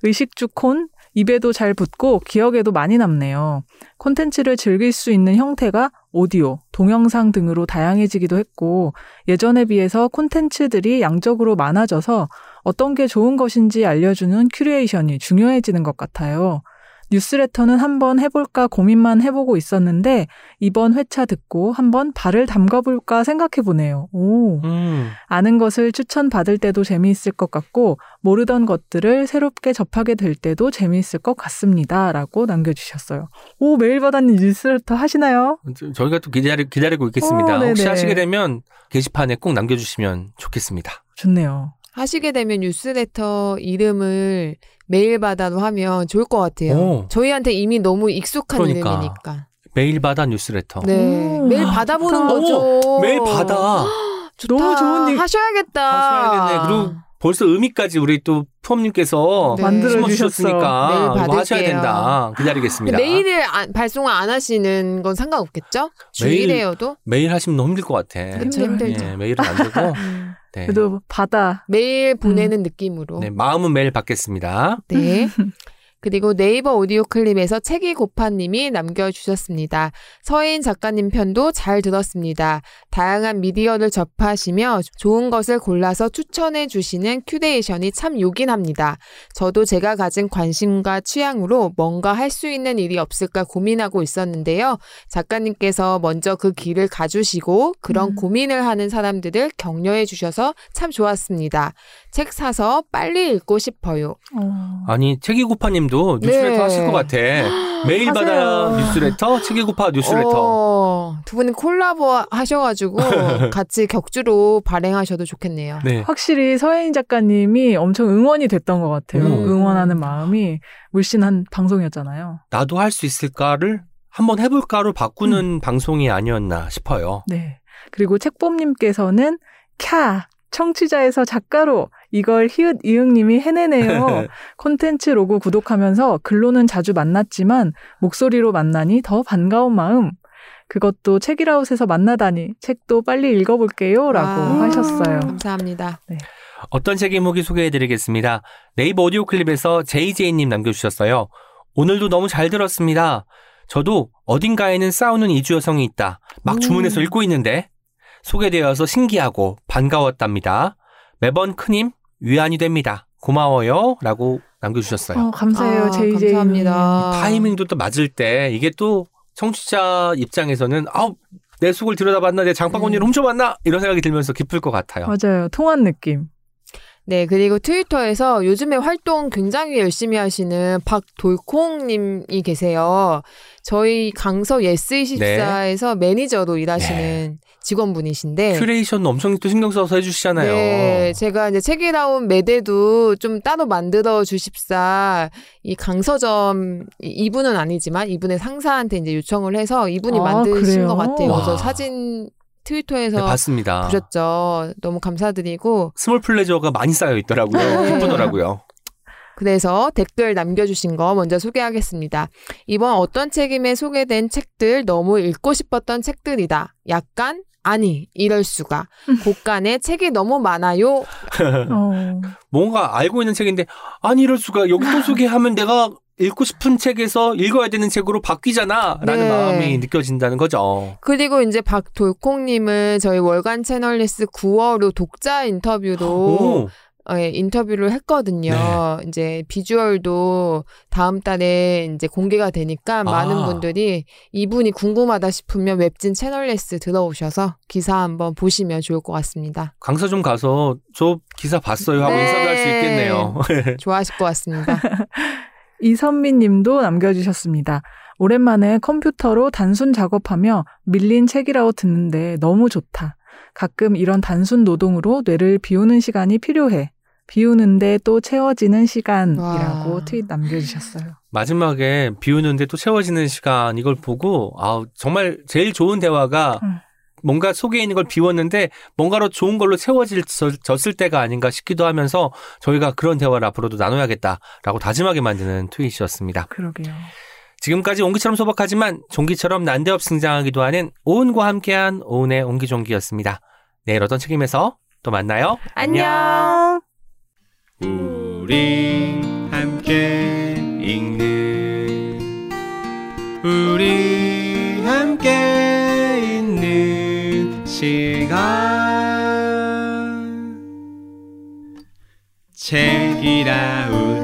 의식주 콘, 입에도 잘 붙고 기억에도 많이 남네요. 콘텐츠를 즐길 수 있는 형태가 오디오, 동영상 등으로 다양해지기도 했고, 예전에 비해서 콘텐츠들이 양적으로 많아져서 어떤 게 좋은 것인지 알려주는 큐레이션이 중요해지는 것 같아요. 뉴스레터는 한번 해볼까 고민만 해보고 있었는데, 이번 회차 듣고 한번 발을 담가볼까 생각해보네요. 오. 음. 아는 것을 추천받을 때도 재미있을 것 같고, 모르던 것들을 새롭게 접하게 될 때도 재미있을 것 같습니다. 라고 남겨주셨어요. 오, 메일바다님 뉴스레터 하시나요? 저- 저희가 또 기다리, 기다리고 있겠습니다. 어, 혹시. 하시게 되면 게시판에 꼭 남겨주시면 좋겠습니다. 좋네요. 하시게 되면 뉴스레터 이름을 메일받아도 하면 좋을 것 같아요. 오. 저희한테 이미 너무 익숙한 그러니까. 이름이니까. 메일받아 뉴스레터. 네. 오. 매일 받아보는 좋다. 거죠. 메일 받아. 좋다. 너무 좋은 일- 하셔야겠다. 하셔야겠네. 그리고 벌써 의미까지 우리 또 푸엄님께서 네. 메일 심어주셨으니까 이거 하셔야. 된다. 기다리겠습니다. 메일을 안- 발송을 안 하시는 건 상관없겠죠? 매일- 주일에여도? 매일 하시면 너무 힘들 것 같아. 그쵸, 힘들죠. 예, 매일은 안 되고. 음. 네. 그래도 바다. 매일 보내는 느낌으로. 네, 마음은 매일 받겠습니다. 네. 그리고 네이버 오디오 클립에서 책이 고파님이 남겨주셨습니다. 서해인 작가님 편도 잘 들었습니다. 다양한 미디어를 접하시며 좋은 것을 골라서 추천해 주시는 큐레이션이 참 요긴합니다. 저도 제가 가진 관심과 취향으로 뭔가 할 수 있는 일이 없을까 고민하고 있었는데요. 작가님께서 먼저 그 길을 가주시고 그런 음. 고민을 하는 사람들을 격려해 주셔서 참 좋았습니다. 책 사서 빨리 읽고 싶어요. 어. 아니, 책이고파님도 뉴스레터 네. 하실 것 같아. 메일 받아. 뉴스레터, 책이고파 뉴스레터. 어, 두 분이 콜라보 하셔가지고 같이 격주로 발행하셔도 좋겠네요. 네. 확실히 서혜인 작가님이 엄청 응원이 됐던 것 같아요. 음. 응원하는 마음이 물씬한 방송이었잖아요. 나도 할 수 있을까를 한번 해볼까로 바꾸는 음. 방송이 아니었나 싶어요. 네. 그리고 책봄님께서는 캬 청취자에서 작가로 이걸 히읗 이응님이 해내네요. 콘텐츠 로고 구독하면서 글로는 자주 만났지만 목소리로 만나니 더 반가운 마음. 그것도 책이라웃에서 만나다니 책도 빨리 읽어볼게요 라고 와. 하셨어요. 감사합니다. 어떤 책 제목이 소개해드리겠습니다. 네이버 오디오 클립에서 JJ님 남겨주셨어요. 오늘도 너무 잘 들었습니다. 저도 어딘가에는 싸우는 이주 여성이 있다. 막 음. 주문해서 읽고 있는데 소개되어서 신기하고 반가웠답니다. 매번 큰힘 위안이 됩니다. 고마워요. 라고 남겨주셨어요. 어, 감사해요, 아, JJ. 감사합니다. 타이밍도 또 맞을 때 이게 또 청취자 입장에서는 아우 내 속을 들여다봤나 내 장바구니를 음. 훔쳐봤나 이런 생각이 들면서 기쁠 것 같아요. 맞아요. 통한 느낌. 네, 그리고 트위터에서 요즘에 활동 굉장히 열심히 하시는 박돌콩님이 계세요. 저희 강서 예스24에서 매니저로 일하시는 직원분이신데. 큐레이션 엄청 또 신경 써서 해주시잖아요. 네, 제가 이제 책이 나온 매대도 좀 따로 만들어 주십사 이 강서점 이- 이분은 아니지만 이분의 상사한테 이제 요청을 해서 이분이 아, 만드신 그래요? 것 같아요. 그래서 와. 사진 네, 트위터에서 봤습니다. 보셨죠. 너무 감사드리고 small pleasure가 많이 쌓여 있더라고요. 네. 기쁘더라고요. 그래서 댓글 남겨주신 거 먼저 소개하겠습니다. 이번 어떤 책임에 소개된 책들 너무 읽고 싶었던 책들이다. 약간 아니 이럴 수가 곳간에 책이 너무 많아요. 어. 뭔가 알고 있는 책인데 아니 이럴 수가 여기 또 소개하면 내가 읽고 싶은 책에서 읽어야 되는 책으로 바뀌잖아 라는 네. 마음이 느껴진다는 거죠. 그리고 이제 박돌콩님은 저희 월간 채널리스 9월호 독자 인터뷰로 오, 어, 예, 인터뷰를 했거든요. 네. 이제 비주얼도 다음 달에 이제 공개가 되니까 많은 아. 분들이 이분이 궁금하다 싶으면 웹진 채널리스 들어오셔서 기사 한번 보시면 좋을 것 같습니다. 강서 좀 가서 저 기사 봤어요 하고 네. 인사도 할 수 있겠네요. 좋아하실 것 같습니다. 이선민 님도 남겨주셨습니다. 오랜만에 컴퓨터로 단순 작업하며 밀린 책이라고 듣는데 너무 좋다. 가끔 이런 단순 노동으로 뇌를 비우는 시간이 필요해. 비우는데 또 채워지는 시간이라고 와. 트윗 남겨주셨어요. 마지막에 비우는데 또 채워지는 시간 이걸 보고 아 정말 제일 좋은 대화가 음. 뭔가 속에 있는 걸 비웠는데 뭔가로 좋은 걸로 채워졌을 때가 아닌가 싶기도 하면서 저희가 그런 대화를 앞으로도 나눠야겠다라고 다짐하게 만드는 트윗이었습니다. 그러게요. 지금까지 옹기처럼 소박하지만 종기처럼 난데없 승장하기도 하는 오은과 함께한 오은의 옹기종기였습니다. 내일 어떤 책임에서 또 만나요. 안녕. 우리 함께 읽는 우리 함께 시간. 책이라운